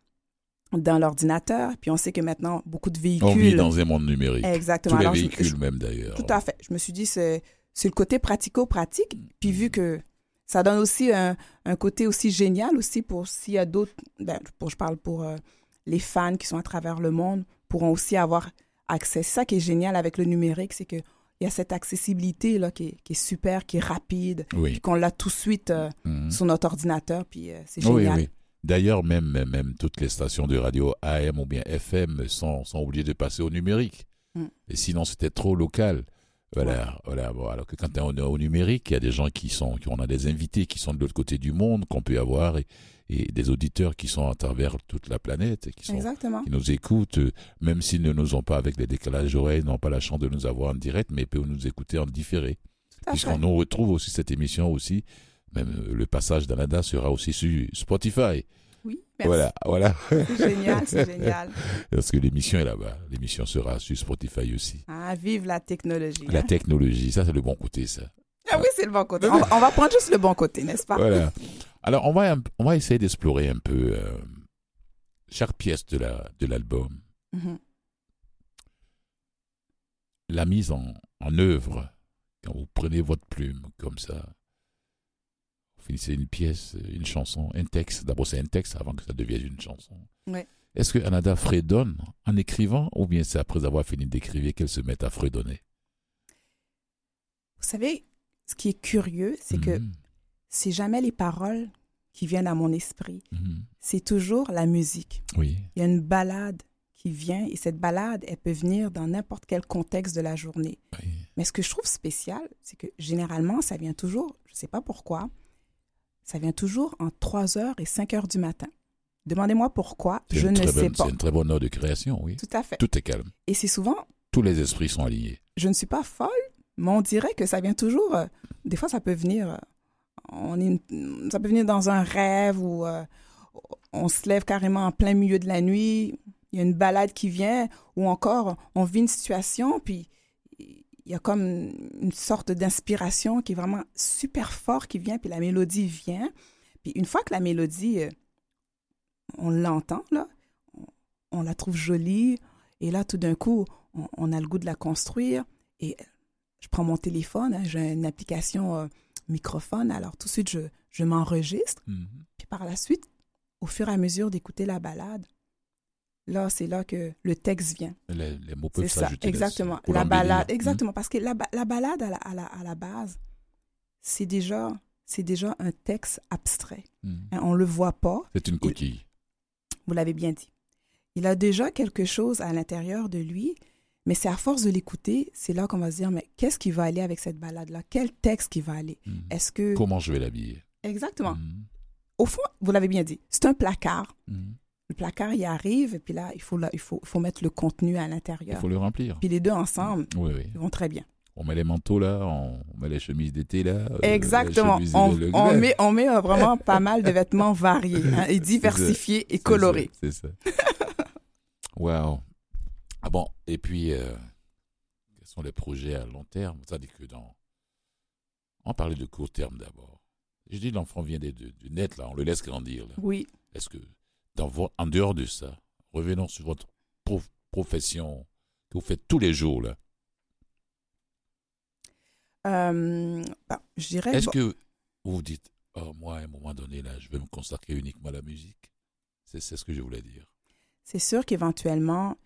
dans l'ordinateur. Puis on sait que maintenant, beaucoup de véhicules... On vit dans un monde numérique. Exactement. Tous les Alors, je- véhicules je- même d'ailleurs. Tout à fait. Je me suis dit, c'est c'est le côté pratico-pratique. Puis vu que ça donne aussi un, un côté aussi génial aussi pour s'il y a d'autres, ben, pour, je parle pour euh, les fans qui sont à travers le monde, pourront aussi avoir accès. C'est ça qui est génial avec le numérique, c'est qu'il y a cette accessibilité là, qui, est, qui est super, qui est rapide, Oui. puis qu'on l'a tout de suite euh, Mhm. sur notre ordinateur, puis euh, c'est Oui, génial. oui. D'ailleurs, même, même, même toutes les stations de radio AM ou bien FM sont, sont obligées de passer au numérique. Mm. Et sinon, c'était trop local. Voilà, voilà. Bon, alors que quand on est au numérique, il y a des gens qui sont, qui- on a des invités qui sont de l'autre côté du monde qu'on peut avoir et, et des auditeurs qui sont à travers toute la planète et qui sont, qui nous écoutent, même s'ils ne nous ont pas avec les décalages horaires, n'ont pas la chance de nous avoir en direct, mais peuvent nous écouter en différé. Puisqu'on nous retrouve aussi cette émission aussi, même euh, le passage d'Anada sera aussi sur Spotify. Oui, merci. Voilà, voilà. C'est génial, c'est génial. Parce que l'émission est là-bas. L'émission sera sur Spotify aussi. Ah, vive la technologie. La hein. technologie, ça c'est le bon côté, ça. Ah oui, c'est le bon côté. On va, on va prendre juste le bon côté, n'est-ce pas? Voilà. Alors on va, on va essayer d'explorer un peu euh, chaque pièce de la de l'album, Mhm. la mise en, en œuvre. Quand vous prenez votre plume comme ça, finissez une pièce, une chanson, un texte. D'abord c'est un texte avant que ça devienne une chanson. Ouais. Est-ce que Anada fredonne en écrivant ou bien c'est après avoir fini d'écrire qu'elle se met à fredonner? Vous savez, ce qui est curieux, c'est que Mhm. c'est jamais les paroles qui viennent à mon esprit, Mhm. c'est toujours la musique. Oui. Il y a une balade qui vient et cette balade, elle peut venir dans n'importe quel contexte de la journée. oui. Mais ce que je trouve spécial, c'est que généralement, ça vient toujours, je ne sais pas pourquoi, ça vient toujours en 3 heures et 5 heures du matin. Demandez-moi pourquoi, je ne sais bonne- pas. C'est une très bonne heure de création, oui. Tout à fait. Tout est calme. Et c'est souvent Tous les esprits sont alignés. je ne suis pas folle, mais on dirait que ça vient toujours. euh, des fois, ça peut venir. euh, on est une- ça peut venir dans un rêve ou euh, on se lève carrément en plein milieu de la nuit. Il y a une balade qui vient ou encore on vit une situation puis il y a comme une sorte d'inspiration qui est vraiment super fort qui vient puis la mélodie vient. Puis une fois que la mélodie, euh, on l'entend là, on, la trouve jolie et là tout d'un coup on, on a le goût de la construire et je prends mon téléphone, hein, j'ai une application euh, microphone, alors tout de suite je, je m'enregistre, Mhm. puis par la suite, au fur et à mesure d'écouter la balade, là c'est là que le texte vient. Les, les mots peuvent s'ajouter. exactement. pour La balade, Mhm. exactement, parce que la, la balade à la, à la, à la base, c'est déjà, c'est déjà un texte abstrait. Mhm. Hein, on le voit pas, C'est une coquille. vous l'avez bien dit. Il a déjà quelque chose à l'intérieur de lui, mais c'est à force de l'écouter, c'est là qu'on va se dire, mais qu'est-ce qui va aller avec cette balade-là? Quel texte qui va aller? Mhm. Est-ce que... Comment je vais l'habiller? Exactement. Au fond, vous l'avez bien dit, c'est un placard. Le placard, il arrive, et puis là, il faut, là, il faut, il faut mettre le contenu à Il l'intérieur. faut le remplir. Puis les deux ensemble, Oui, oui. ils vont très bien. On met les manteaux là, on met les chemises d'été là. euh, Exactement. On, de- le- on met, on met euh, vraiment pas mal de vêtements variés hein, et diversifiés et colorés. C'est ça. wow. Ah bon, et puis, euh, quels sont les projets à long terme? C'est-à-dire que dans. On parlait de court terme d'abord. Je dis l'enfant vient de, de, de naître là, on le laisse grandir là. Oui. Est-ce que, dans en dehors de ça, revenons sur votre prof- profession que vous faites tous les jours là. Euh, bah, je dirais... Est-ce bon, que vous vous dites, oh, moi, à un moment donné, là, je vais me consacrer uniquement à la musique? C'est ce que je voulais dire. C'est sûr qu'éventuellement,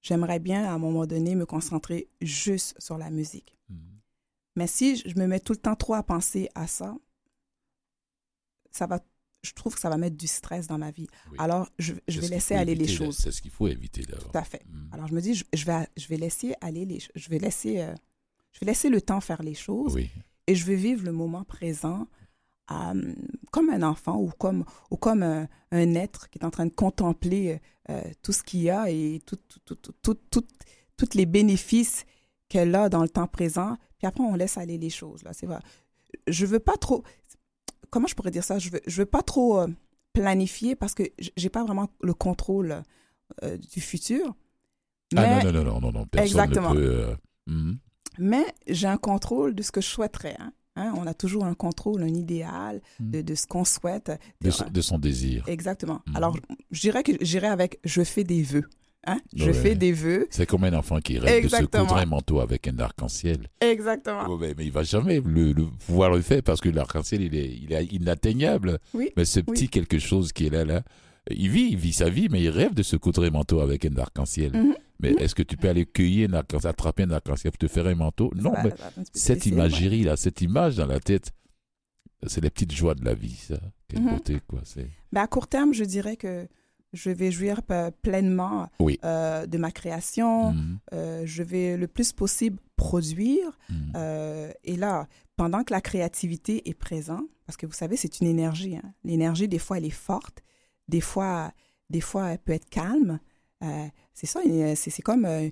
j'aimerais bien à un moment donné me concentrer juste sur la musique. Mhm. Mais si je me mets tout le temps trop à penser à ça, ça va, je trouve que ça va mettre du stress dans ma vie. Oui. Alors, je, vais laisser aller les éviter, choses. C'est ce qu'il faut éviter d'abord. Tout à fait. Mhm. Alors, je me dis, je, je vais, je vais laisser aller les, je vais laisser, euh, je vais laisser le temps faire les choses Oui. et je vais vivre le moment présent euh, comme un enfant ou comme, ou comme un, un être qui est en train de contempler euh, tout ce qu'il y a et tout, tout, tout, tout, tout, tout- tous les bénéfices qu'elle a dans le temps présent. Puis après, on laisse aller les choses. Là. C'est vrai. Je veux pas trop. Comment je pourrais dire ça? Je veux, je veux pas trop euh, planifier parce que j'ai pas vraiment le contrôle euh, du futur. Mais, Ah non, non, non, non, non. Personne Exactement. ne peut. euh, mhm. mais j'ai un contrôle de ce que je souhaiterais. hein. Hein? On a toujours un contrôle, un idéal Mm. de, de ce qu'on souhaite. De, son- de son désir. Exactement. Mhm. Alors, je dirais que j'irais avec je fais des vœux. Hein? Je Ouais. fais des vœux. C'est comme un enfant qui rêve de se coudre un manteau avec un arc-en-ciel. Exactement. Oh, mais, mais il va jamais le, le pouvoir le faire parce que l'arc-en-ciel, il est, il est inatteignable. Oui, Mais ce oui. petit quelque chose qui est là, là, il vit, il vit sa vie, mais il rêve de se coudre un manteau avec un arc-en-ciel. Mhm. Mais est-ce que tu peux aller cueillir un arc-en-ciel, attraper un arc-en-ciel pour te faire un manteau? Non, Ça- mais peu cette difficile, ouais. imagerie là, cette image dans la tête, c'est les petites joies de la vie, ça. Quelle Mhm. beauté, quoi. C'est... Ben, à court terme, je dirais que je vais jouir pe- pleinement Oui. euh, de ma création. Mhm, Euh, je vais le plus possible produire. mhm. Euh, et là, pendant que la créativité est présente, parce que vous savez, c'est une énergie. hein. L'énergie, des fois, elle est forte. Des fois, des fois elle peut être calme. Euh, c'est ça, c'est comme euh,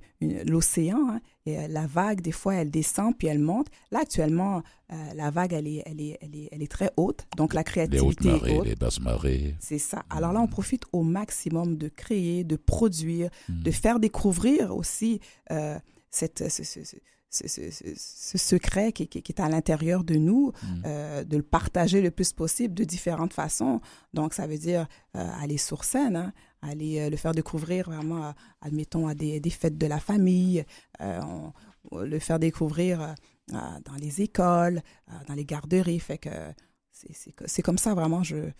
l'océan. hein. La vague, des fois, elle descend puis elle monte. Là, actuellement, euh, la vague, elle est, elle, est, elle, est, elle est très haute. Donc, la les hautes créativité est marées, haute. les basses marées. C'est ça. Alors là, on profite au maximum de créer, de produire, Mhm. de faire découvrir aussi euh, cette, ce, ce- ce- ce- ce- secret qui, qui- qui est à l'intérieur de nous, Mhm. euh, de le partager le plus possible de différentes façons. Donc, ça veut dire euh, aller sur scène, hein, aller euh, le faire découvrir vraiment, admettons, à des, des fêtes de la famille, on- on- le faire découvrir dans les écoles, dans les garderies. Fait que c'est- comme ça, vraiment, je,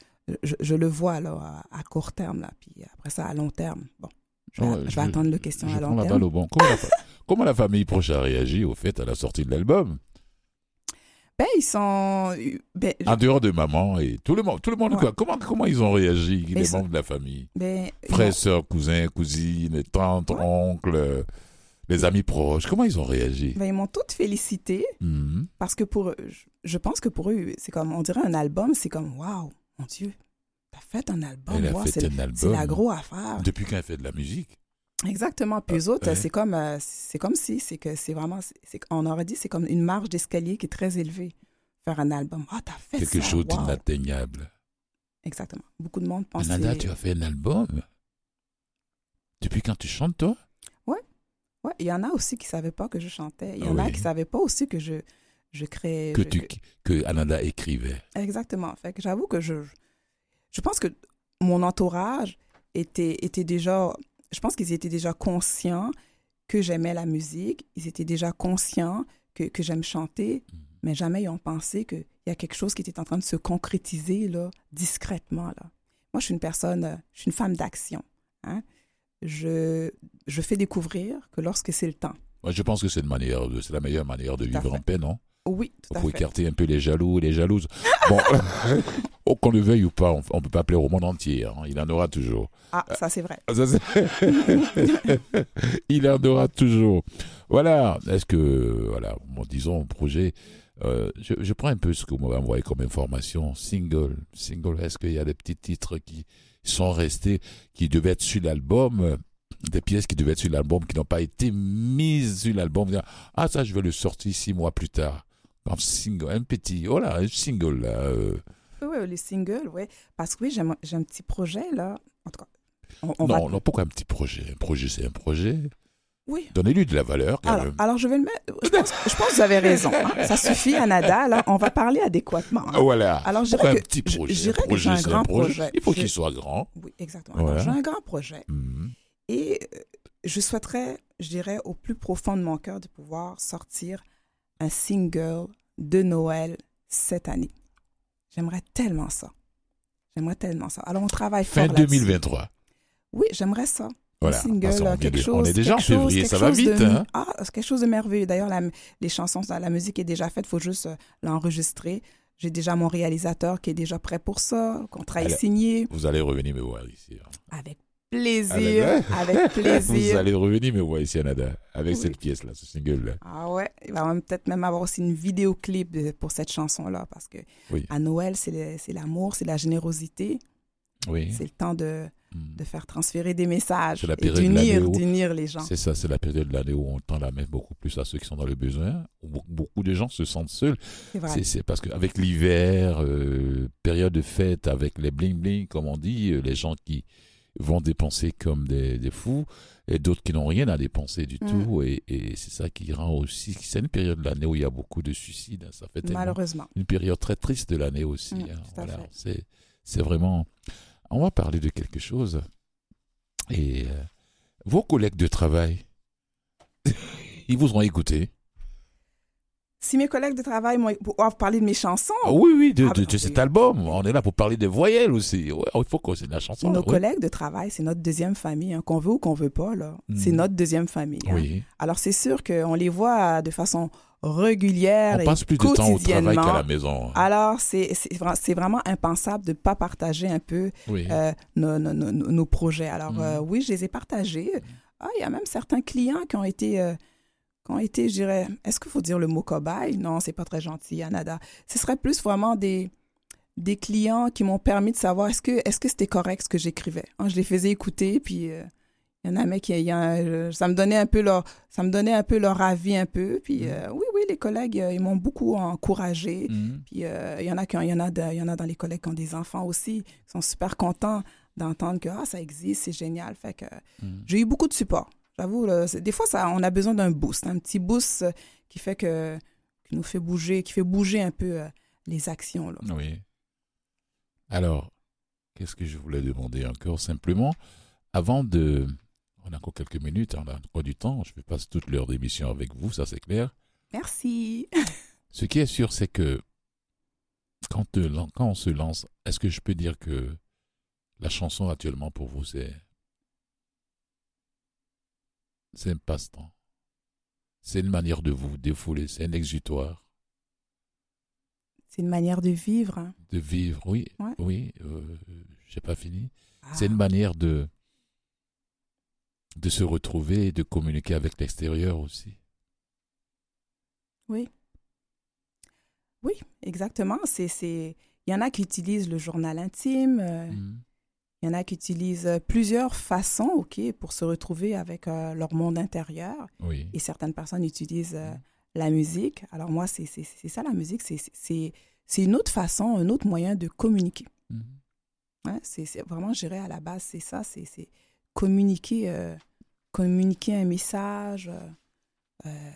je, je le vois là, à, à court terme, là, puis après ça, à long terme. Bon, je vais, Ouais, je vais je- attendre le question Je à prends long la terme. balle au bon. Comment la, fa- comment la famille proche a réagi au fait à la sortie de l'album? Ben, ils sont... Ben, En dehors de maman et tout le monde, tout le monde Ouais. quoi, comment, comment ils ont réagi, les ils sont- membres de la famille? ben, Frères, sœurs, cousins, cousines, tantes, Ouais. oncles, euh, les amis proches, comment ils ont réagi? Ben, ils m'ont toutes félicité Mhm. parce que pour eux, je, je pense que pour eux, c'est comme, on dirait un album, c'est comme, waouh, mon Dieu, t'as fait un album, Elle a wow, fait c'est la grosse affaire. Depuis quand elle fait de la musique Exactement. Puis eux autres, ouais. c'est comme, euh, c'est comme si, c'est que c'est vraiment, on aurait dit, c'est comme une marge d'escalier qui est très élevée. Faire un album, ah, t'as fait Quelque chose d'inatteignable. Exactement. Beaucoup de monde pense Nada, tu as fait un album? Depuis quand tu chantes, toi? Ouais, il y en a aussi qui savaient pas que je chantais. Il y Ah en a oui. qui savaient pas aussi que je, je créais. Que, tu, que Ananda écrivait. Exactement. Fait que j'avoue que je, je pense que mon entourage était, était déjà, je pense qu'ils étaient déjà conscients que j'aimais la musique. Ils étaient déjà conscients que, que j'aime chanter, Mhm. mais jamais ils ont pensé qu'il y a quelque chose qui était en train de se concrétiser là, discrètement. Là. Moi, je suis une personne, je suis une femme d'action. Hein? Je, je fais découvrir que lorsque c'est le temps. Moi, je pense que c'est manière la meilleure manière de Tout vivre en paix, non? Oui, tout à Pour fait. écarter un peu les jaloux et les jalouses. Bon, oh, qu'on le veuille ou pas, on ne peut pas plaire au monde entier. hein. Il en aura toujours. Ah, ça c'est vrai. Ah, ça, Il en aura toujours. Voilà. Est-ce que, voilà, bon, disons, projet. euh, je, je prends un peu ce que vous m'avez envoyé comme information. Single. Single. Est-ce qu'il y a des petits titres qui sont restés, qui devaient être sur l'album euh, des pièces qui devaient être sur l'album, qui n'ont pas été mises sur l'album? Ah, ça, je vais le sortir six mois plus tard. En single, un petit, oh là, un single, là. euh. Oui, les singles, oui. Parce que oui, j'ai un- un petit projet, là. En tout cas, on, on non, va... non, pourquoi un petit projet? Un projet, c'est un projet. Oui. Donnez-lui de la valeur, quand Alors, même. alors, je vais le mettre... Je pense, je pense que vous avez raison. hein. Ça suffit, Anada. Là, on va parler adéquatement. hein. Voilà. Alors, je dirais un que- petit je- projet? je dirais Un que j'ai un projet, c'est grand projet. Il faut qu'il soit grand. Oui, exactement. Voilà. j'ai un grand projet. Mhm. Et euh, je souhaiterais, je dirais, au plus profond de mon cœur, de pouvoir sortir un single de Noël cette année. J'aimerais tellement ça. J'aimerais tellement ça. Alors, on travaille Fin fort là-dessus. 2023. Oui, j'aimerais ça. Voilà. Un single, vient quelque chose. on est déjà en chose- février, ça va de- vite. Hein? Ah, c'est quelque chose de merveilleux. D'ailleurs, les chansons, la musique est déjà faite, il faut juste euh, l'enregistrer. J'ai déjà mon réalisateur qui est déjà prêt pour ça, contrat est signé. Vous allez revenir me voir ici. hein. Avec plaisir, avec Vous plaisir. allez revenir me voir ici, Anada, avec Oui. cette pièce-là, ce single-là. Ah ouais, il va peut-être même avoir aussi une vidéoclip pour cette chanson-là, parce que Oui. à Noël, c'est l'amour, c'est la générosité, Oui. c'est le temps de, Mhm. de faire transférer des messages C'est la et période de l'année d'unir, d'unir les gens. C'est ça, c'est la période de l'année où on tend la main beaucoup plus à ceux qui sont dans le besoin. Beaucoup de gens se sentent seuls. C'est vrai. C'est- C'est parce qu'avec l'hiver, euh, période de fête, avec les bling-bling, comme on dit, euh, les gens qui vont dépenser comme des, des fous et d'autres qui n'ont rien à dépenser du Mm. tout. Et, et c'est ça qui rend aussi. C'est une période de l'année où il y a beaucoup de suicides. hein. Ça fait Malheureusement. une période très triste de l'année aussi. Mm, hein. Voilà, c'est vraiment. On va parler de quelque chose. Et euh, vos collègues de travail, ils vous ont écouté. Si mes collègues de travail vous parler de mes chansons, Ah oui, oui, de, Ah, de- de cet album. On est là pour parler des voyelles aussi. Ouais, il faut qu'on c'est de la chanson. nos collègues de travail, c'est notre deuxième famille, hein, qu'on veut ou qu'on veut pas. là. C'est notre deuxième famille. hein. Oui. Alors, c'est sûr qu'on les voit de façon régulière On passe plus de temps au travail qu'à la maison. Alors, c'est c'est vra- c'est vraiment impensable de ne pas partager un peu oui. euh, nos, nos- nos- nos projets. Alors, Mhm. euh, oui, je les ai partagés. Ah, il y a même certains clients qui ont été, euh, ont été je dirais, est-ce qu'il faut dire le mot cobaye? Non, c'est pas très gentil, Anada. Ce serait plus vraiment des, des clients qui m'ont permis de savoir est-ce que est-ce que c'était correct ce que j'écrivais? Hein, je les faisais écouter, puis euh, il y en a un qui, y a un- ça me donnait un peu leur, ça me donnait un peu leur avis un peu. Puis Mhm. euh, oui, oui, les collègues, euh, ils m'ont beaucoup encouragé. Mhm. Puis euh, il y en a qui il y en a il y en a dans les collègues qui ont des enfants aussi, qui sont super contents d'entendre que ah, ça existe, c'est génial. Fait que Mhm. j'ai eu beaucoup de support. J'avoue, des fois ça, on a besoin d'un boost, un petit boost euh, qui fait que qui nous fait bouger, qui fait bouger un peu euh, les actions. Là. Oui. Alors, qu'est-ce que je voulais demander encore simplement? Avant de. On a encore quelques minutes, on a encore du temps. Je ne pas toute l'heure d'émission avec vous, ça c'est clair. Merci. Ce qui est sûr, c'est que quand, te- quand on se lance, est-ce que je peux dire que la chanson actuellement pour vous, c'est. C'est un passe-temps. C'est une manière de vous défouler, c'est un exutoire. C'est une manière de vivre. de vivre, oui, Ouais. oui, euh, j'ai pas fini. Ah, C'est une manière de de se retrouver et de communiquer avec l'extérieur aussi. Oui. Oui, exactement. C'est, c'est... Il y en a qui utilisent le journal intime. euh, Mhm. Il y en a qui utilisent euh, plusieurs façons, OK, pour se retrouver avec euh, leur monde intérieur. Oui. Et certaines personnes utilisent euh, Mhm. la musique. Alors moi, c'est, ça la musique. C'est, une autre façon, un autre moyen de communiquer. Mhm. Hein, c'est, vraiment, je dirais, à la base, c'est ça. C'est, communiquer, euh, communiquer un message, euh, euh,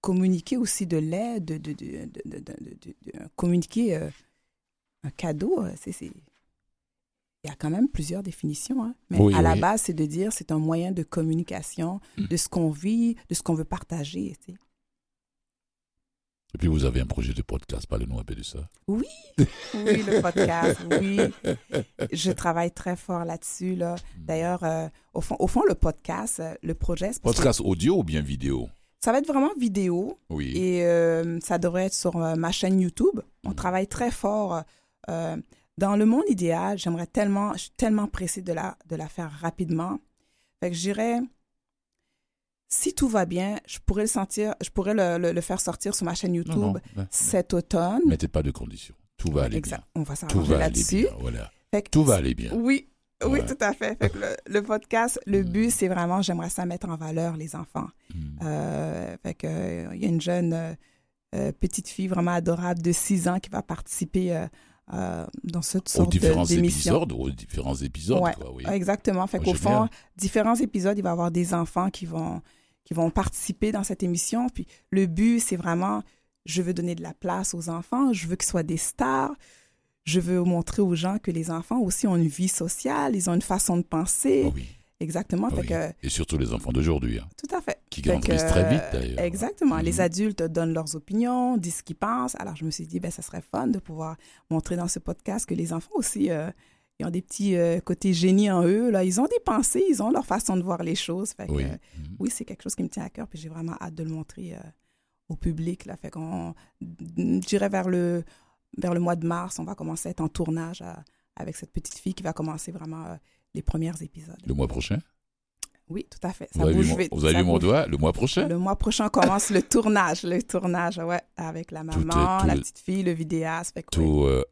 communiquer aussi de l'aide, de, de, de, de- communiquer euh, un cadeau. euh, c'est- Il y a quand même plusieurs définitions. hein. Mais Oui, à la oui. base, c'est de dire c'est un moyen de communication Mm. de ce qu'on vit, de ce qu'on veut partager. tu sais. Et puis vous avez un projet de podcast, parlez-nous un peu de ça. Oui, le podcast, oui. Je travaille très fort là-dessus. Là. D'ailleurs, euh, au, fond, au fond, le podcast, euh, le projet, que Podcast audio ou bien vidéo? Ça va être vraiment vidéo Oui. et euh, ça devrait être sur euh, ma chaîne YouTube. On travaille très fort. euh, dans le monde idéal, j'aimerais tellement, je suis tellement pressée de la, de la faire rapidement. Fait que je dirais, si tout va bien, je pourrais le sentir, je pourrais le, le- le faire sortir sur ma chaîne YouTube Non, non, ben, cet automne. mettez pas de conditions. Tout va aller Exact. bien. On va s'arranger là-dessus. Voilà. Fait que Tout va aller bien. Oui, oui, Ouais. tout à fait. Fait que le, le podcast, le Mm. but, c'est vraiment, j'aimerais ça mettre en valeur les enfants. Mhm. Euh, fait que, euh, il y a une jeune euh, euh, petite fille vraiment adorable de 6 ans qui va participer euh, euh, dans cette sorte d'émission. aux différents épisodes, Ouais. quoi, oui. Exactement. Fait qu'au fond, différents épisodes, il va y avoir des enfants qui vont, qui vont participer dans cette émission. Puis le but, c'est vraiment, je veux donner de la place aux enfants, je veux qu'ils soient des stars. Je veux montrer aux gens que les enfants aussi ont une vie sociale, ils ont une façon de penser. Oh oui. Exactement. Fait oui. que, Et surtout les enfants d'aujourd'hui, hein, tout à fait. qui Fait grandissent que, très vite d'ailleurs. Exactement. Les adultes donnent leurs opinions, disent ce qu'ils pensent. Alors, je me suis dit, ben, ça serait fun de pouvoir montrer dans ce podcast que les enfants aussi, euh, ils ont des petits euh, côtés génies en eux. Là. Ils ont des pensées, ils ont leur façon de voir les choses. Fait que, Oui. euh, Mhm. oui, c'est quelque chose qui me tient à cœur. Puis j'ai vraiment hâte de le montrer au public. Là. Fait qu'on, dirais vers le, vers le mois de mars, on va commencer à être en tournage à- avec cette petite fille qui va commencer vraiment les premiers épisodes. Le mois prochain? Oui, tout à fait. Vous Ça avez vu bouge mon, vite. vous avez vu mon doigt? Le mois prochain? Le mois prochain commence le tournage, le tournage, ouais, avec la Tout est- maman, tout la petite fille, le vidéaste. Fait Tout, euh,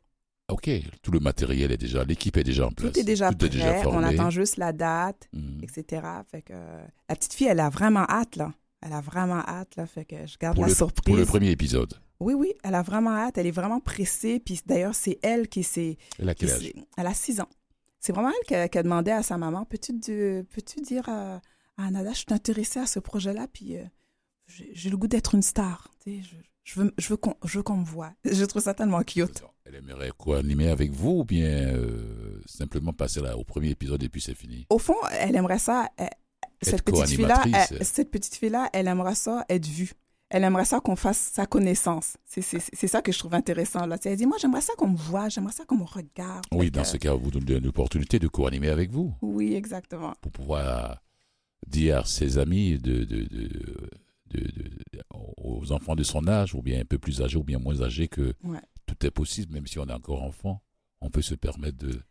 ok, tout le matériel est déjà, l'équipe est déjà en place. tout est déjà Tout est déjà prêt. on attend juste la date, Mhm. etc. Fait que euh, la petite fille, elle a vraiment hâte là. Elle a vraiment hâte là. Fait que je garde Pour la le, surprise. pour le premier épisode. Oui, oui, elle a vraiment hâte. Elle est vraiment pressée. Puis d'ailleurs, c'est elle qui s'est. Elle a quel âge? Elle a 6 ans. C'est vraiment elle qui a, qui a demandé à sa maman, peux-tu peux-tu dire à, à Anada, je suis intéressée à ce projet-là, puis euh, j'ai le goût d'être une star. Tu sais, je, je veux, je veux qu'on me voit. Je trouve ça tellement cute. Elle aimerait quoi animer avec vous ou bien euh, simplement passer là, au premier épisode et puis c'est fini? Au fond, elle aimerait ça. elle- cette petite fille-là, co-animatrice. elle- cette petite fille-là, elle aimerait ça être vue. Elle aimerait ça qu'on fasse sa connaissance. C'est ça que je trouve intéressant. Là. Elle dit, moi, j'aimerais ça qu'on me voit, j'aimerais ça qu'on me regarde. Oui, dans ce cas, vous donnez l'opportunité de co-animer avec vous Oui, exactement. pour pouvoir dire à ses amis de, de, de, de- aux enfants de son âge, ou bien un peu plus âgés, ou bien moins âgés, que Ouais. tout est possible, même si on est encore enfant, on peut se permettre de,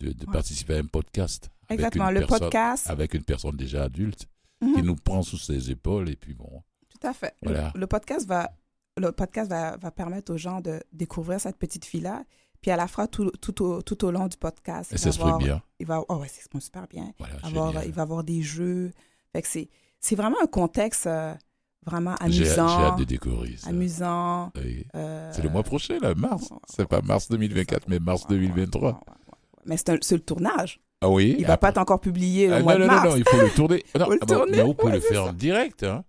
de, Ouais. participer à un podcast. avec Exactement. une Le podcast. Avec une personne déjà adulte Mhm. qui nous prend sous ses épaules, et puis bon. Tout à fait. Le- Voilà. Le, podcast va, le podcast va, va permettre aux gens de découvrir cette petite fille-là. Puis elle la fera tout, tout, au, tout au long du podcast. Et Il ça va se fait avoir- bien. Il va, oh ouais, super bien. Voilà, Avoir, il va avoir des jeux. Fait que c'est, c'est vraiment un contexte euh, vraiment J'ai j'ai amusant. hâte de découvrir ça. amusant. Oui. euh, C'est le mois prochain, là, mars. C'est pas mars 2024, mais mars ouais, ouais, 2023. ouais, ouais, ouais. Mais c'est, un- c'est le tournage. Ah oui Il va pas être encore publié au Ah, mois non, de non, mars. non, non, il faut le tourner. Non, le ah bon, mais on peut ouais, le faire ça. en direct. Hein.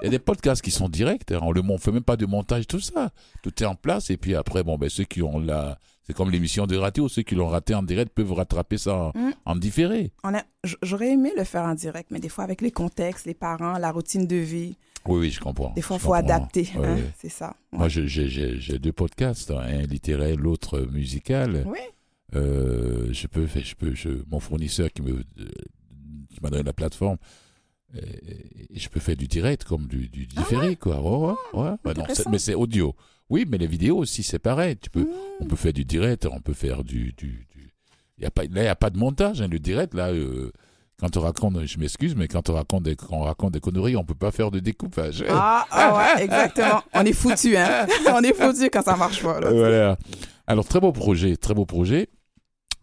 Il y a des podcasts qui sont directs. Hein. On on fait même pas de montage, tout ça. Tout est en place. Et puis après, bon, ben, ceux qui ont la. C'est comme l'émission de radio. Ceux qui l'ont raté en direct peuvent rattraper ça en, Mm. en différé. On a- J'aurais aimé le faire en direct, mais des fois avec les contextes, les parents, la routine de vie, Oui, oui, je comprends. des fois il faut comprends. adapter. Ouais, hein. C'est ça. Moi, j'ai- deux podcasts, hein, un littéraire, l'autre musical. Oui. Euh, je peux je peux, je, mon fournisseur qui me, euh, qui m'a donné la plateforme, et je peux faire du direct comme du, du différé, quoi. Ouais, ouais, ouais. Ouais, non, mais c'est audio. Oui, mais les vidéos aussi, c'est pareil. Tu peux, Mmh. on peut faire du direct, on peut faire du, du, du- y a pas, là, il n'y a pas de montage, hein, le direct, là, euh, quand on raconte, je m'excuse, mais quand on raconte des, quand on raconte des conneries, on peut pas faire de découpage. Ah, ah ouais, exactement. On est foutu, hein. On est foutu quand ça marche pas. là. Euh, voilà. Alors, très beau projet, très beau projet.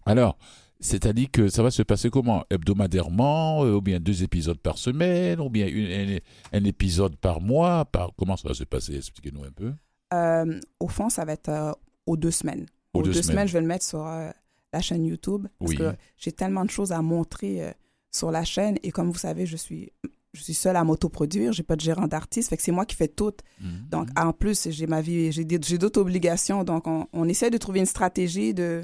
Alors, c'est-à-dire que ça va se passer comment? Hebdomadairement, euh, ou bien deux épisodes par semaine, ou bien une- un, un épisode par mois? Par... Comment ça va se passer? Expliquez-nous un peu. Euh, au fond, ça va être euh, aux deux semaines. Aux deux semaines. je vais le mettre sur la chaîne YouTube parce Oui. que j'ai tellement de choses à montrer sur la chaîne et comme vous savez, je suis je suis seule à m'autoproduire, j'ai pas de gérant d'artiste, fait que c'est moi qui fais tout. Donc en plus, j'ai ma vie, j'ai d'autres obligations, donc on, on essaie de trouver une stratégie de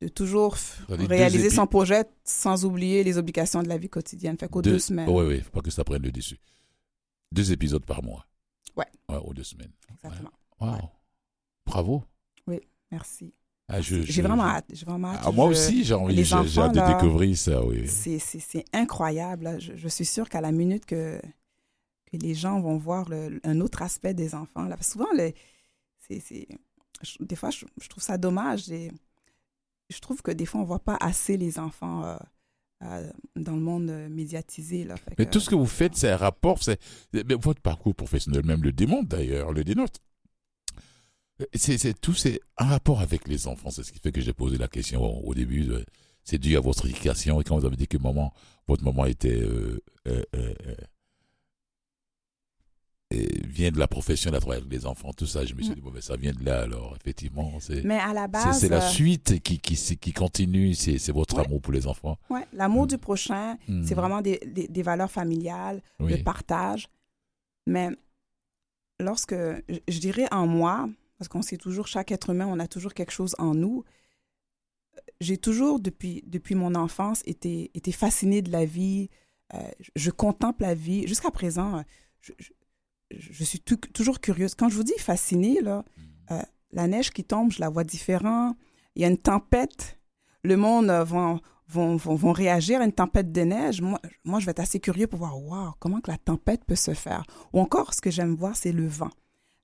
de toujours réaliser son projet sans oublier les obligations de la vie quotidienne. Fait qu'aux deux, semaines. Oui, oui, faut pas que ça prenne le dessus. Deux épisodes par mois. Ouais. Ouais, aux deux semaines. Exactement. Wow. Ouais. Bravo. Merci. Ah, J'ai vraiment hâte. J'ai vraiment hâte. Ah, moi Je- aussi, j'ai envie, les j'ai hâte de découvrir ça, oui. C'est- incroyable. là. Je, je suis sûre qu'à la minute que, que les gens vont voir le- un autre aspect des enfants, là, parce que souvent, le- c'est- c'est- je- des fois, je, je trouve ça dommage. et je trouve que des fois, on voit pas assez les enfants euh, euh, dans le monde euh, médiatisé. Là, Fait Mais que- tout ce que vous faites, c'est un rapport. C'est mais votre parcours professionnel même le démontre d'ailleurs, le dénote. C'est c'est tout, c'est un rapport avec les enfants. C'est ce qui fait que j'ai posé la question au, au début. C'est dû à votre éducation et quand vous avez dit que maman, votre maman était euh, euh, euh, euh, et vient de la profession de la travail avec les enfants, tout ça. Je me suis dit bon, mais ça vient de là alors. Effectivement, c'est Mais à la base, c'est la euh, suite qui qui qui continue. C'est votre Ouais. amour pour les enfants. ouais, l'amour Mm. du prochain, Hmm. c'est vraiment des, des- des valeurs familiales, Oui. le partage. Mais lorsque, je, je dirais en moi, parce qu'on sait toujours, chaque être humain, on a toujours quelque chose en nous. J'ai toujours, depuis, depuis mon enfance, été, été fascinée de la vie. Euh, je, je contemple la vie. Jusqu'à présent, euh, je, je, je suis tou- toujours curieuse. Quand je vous dis fascinée, là, euh, la neige qui tombe, je la vois différent. Il y a une tempête. Le monde euh, va, vont, vont, vont réagir à une tempête de neige. Moi, moi, je vais être assez curieux pour voir, wow, comment que la tempête peut se faire. Ou encore, ce que j'aime voir, c'est le vent.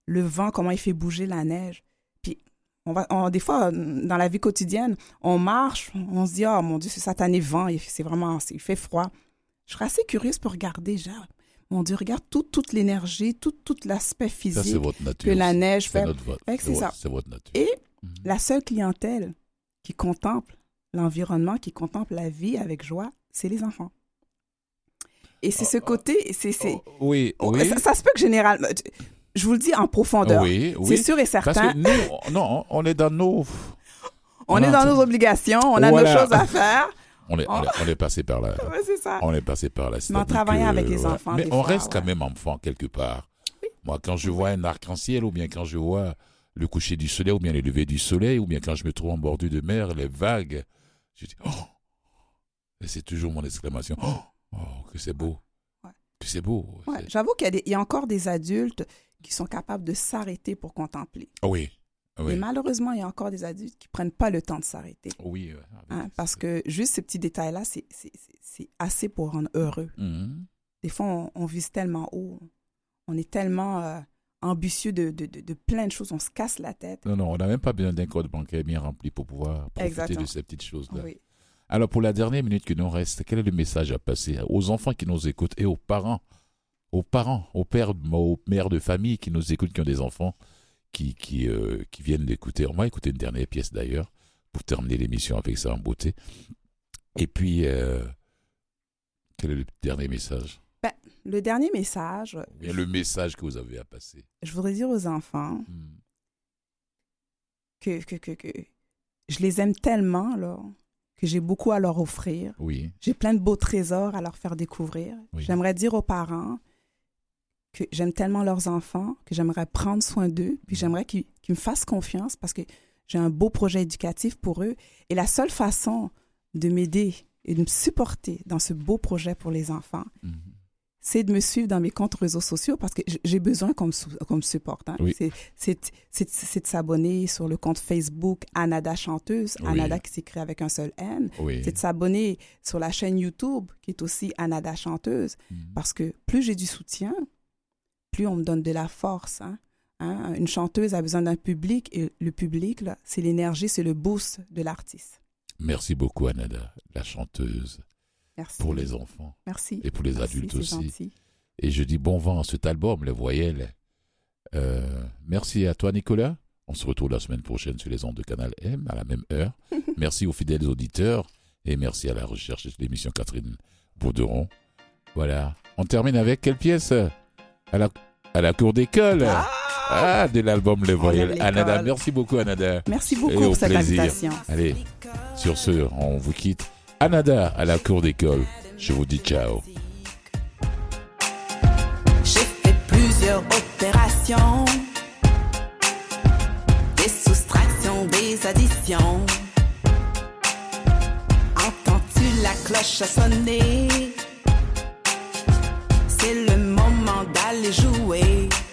Le vent, comment il fait bouger la neige. Puis, on va, on- des fois, euh, dans la vie quotidienne, on marche, on se dit, oh mon Dieu, c'est satané vent, il- c'est vraiment, il fait froid. Je serais assez curieuse pour regarder, genre, mon Dieu, regarde tout- toute l'énergie, tout, tout l'aspect Ça, physique votre nature. que la neige fait. c'est votre- ça. C'est votre nature. Et Mhm. la seule clientèle qui contemple l'environnement, qui contemple la vie avec joie, c'est les enfants. Et c'est ce Oh, oh. côté, c'est, c'est, Oh, oui, Oh, oui. ça, ça se peut que généralement, je vous le dis en profondeur. Oui, oui. C'est sûr et Parce certain. que nous, on- non, on est dans nos. On, On est dans nos obligations, on a Voilà. nos choses à faire. On est, on est, on est passé par là. Ouais, c'est ça. On est passé par là. En travaillant avec les enfants, Mais on fois, reste quand même enfant quelque part. Moi, quand je vois un arc-en-ciel, ou bien quand je vois le coucher du soleil, ou bien le lever du soleil, ou bien quand je me trouve en bordure de mer, les vagues, je dis oh Et c'est toujours mon exclamation oh, Oh, que c'est beau, Ouais. que c'est beau. Ouais, J'avoue qu'il y, y a encore des adultes qui sont capables de s'arrêter pour contempler. Ah oui, oui, Et malheureusement, il y a encore des adultes qui prennent pas le temps de s'arrêter. oui. ouais, avec- hein, parce que juste ces petits détails-là, c'est- assez pour rendre heureux. Mhm. Des fois, on, on vise tellement haut, on est tellement euh, ambitieux de, de, de, de plein de choses, on se casse la tête. Non, non, on n'a même pas besoin d'un code bancaire bien rempli pour pouvoir profiter Exactement. de ces petites choses-là. Oui. Alors, pour la dernière minute qui nous reste, quel est le message à passer aux enfants qui nous écoutent et aux parents, aux parents, aux pères, aux mères de famille qui nous écoutent, qui ont des enfants, qui, qui, euh, qui viennent d'écouter. On va écouter une dernière pièce d'ailleurs, pour terminer l'émission avec ça en beauté. Et puis, euh, quel est le dernier message? Le dernier message, bien le message que vous avez à passer? je voudrais dire aux enfants Hmm. que, que, que, que je les aime tellement, là, que j'ai beaucoup à leur offrir. Oui, J'ai plein de beaux trésors à leur faire découvrir. Oui. J'aimerais dire aux parents que j'aime tellement leurs enfants, que j'aimerais prendre soin d'eux, puis Mhm. j'aimerais qu'ils me fassent confiance parce que j'ai un beau projet éducatif pour eux. Et la seule façon de m'aider et de me supporter dans ce beau projet pour les enfants, Mhm. c'est de me suivre dans mes comptes réseaux sociaux parce que j'ai besoin qu'on me, qu'on me supporte. hein. Oui. C'est- de s'abonner sur le compte Facebook Anada Chanteuse, Oui. Anada qui s'écrit avec un seul N oui. c'est de s'abonner sur la chaîne YouTube qui est aussi Anada Chanteuse Mhm. parce que plus j'ai du soutien, plus on me donne de la force. hein. Hein, Une chanteuse a besoin d'un public et le public, c'est l'énergie, c'est le boost de l'artiste. Merci beaucoup, Anada, la chanteuse, Merci. pour les enfants Merci. et pour les Merci, adultes aussi. gentil. Et je dis bon vent à cet album, les voyelles. Euh, merci à toi, Nicolas. On se retrouve la semaine prochaine sur les ondes de Canal M à la même heure. merci aux fidèles auditeurs et merci à la recherche de l'émission Catherine Bauderon. Voilà. On termine avec quelle pièce? À la, à la cour d'école. Ah, de l'album Les Voyelles. l'école. Anada, merci beaucoup, Anada. Merci beaucoup au pour cette plaisir. invitation. Allez, sur ce, on vous quitte. Anada à la cour d'école. Je vous dis ciao. J'ai fait plusieurs opérations. Des soustractions, des additions. Entends-tu la cloche sonner? C'est le moment d'aller jouer.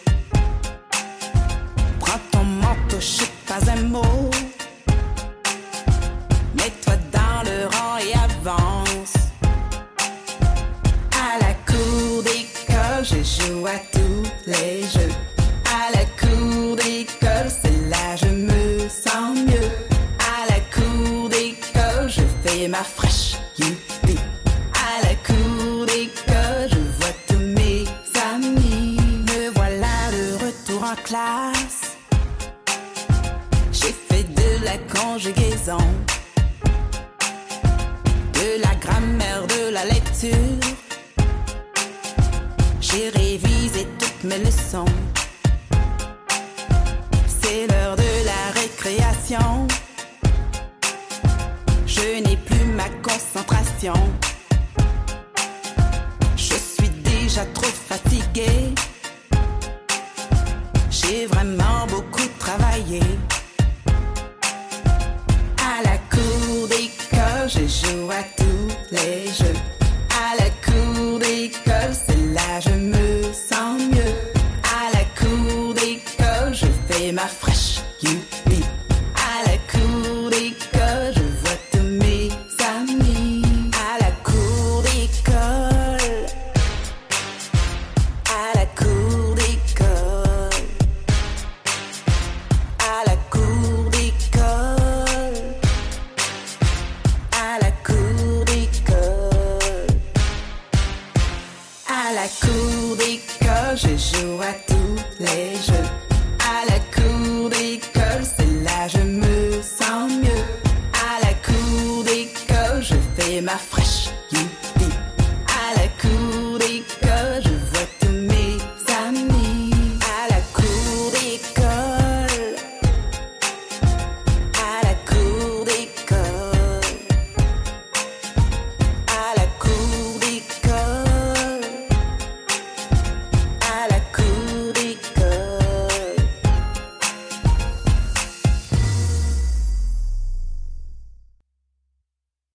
J'ai fait de la conjugaison de la grammaire, de la lecture. J'ai révisé toutes mes leçons. C'est l'heure de la récréation. Je n'ai plus ma concentration.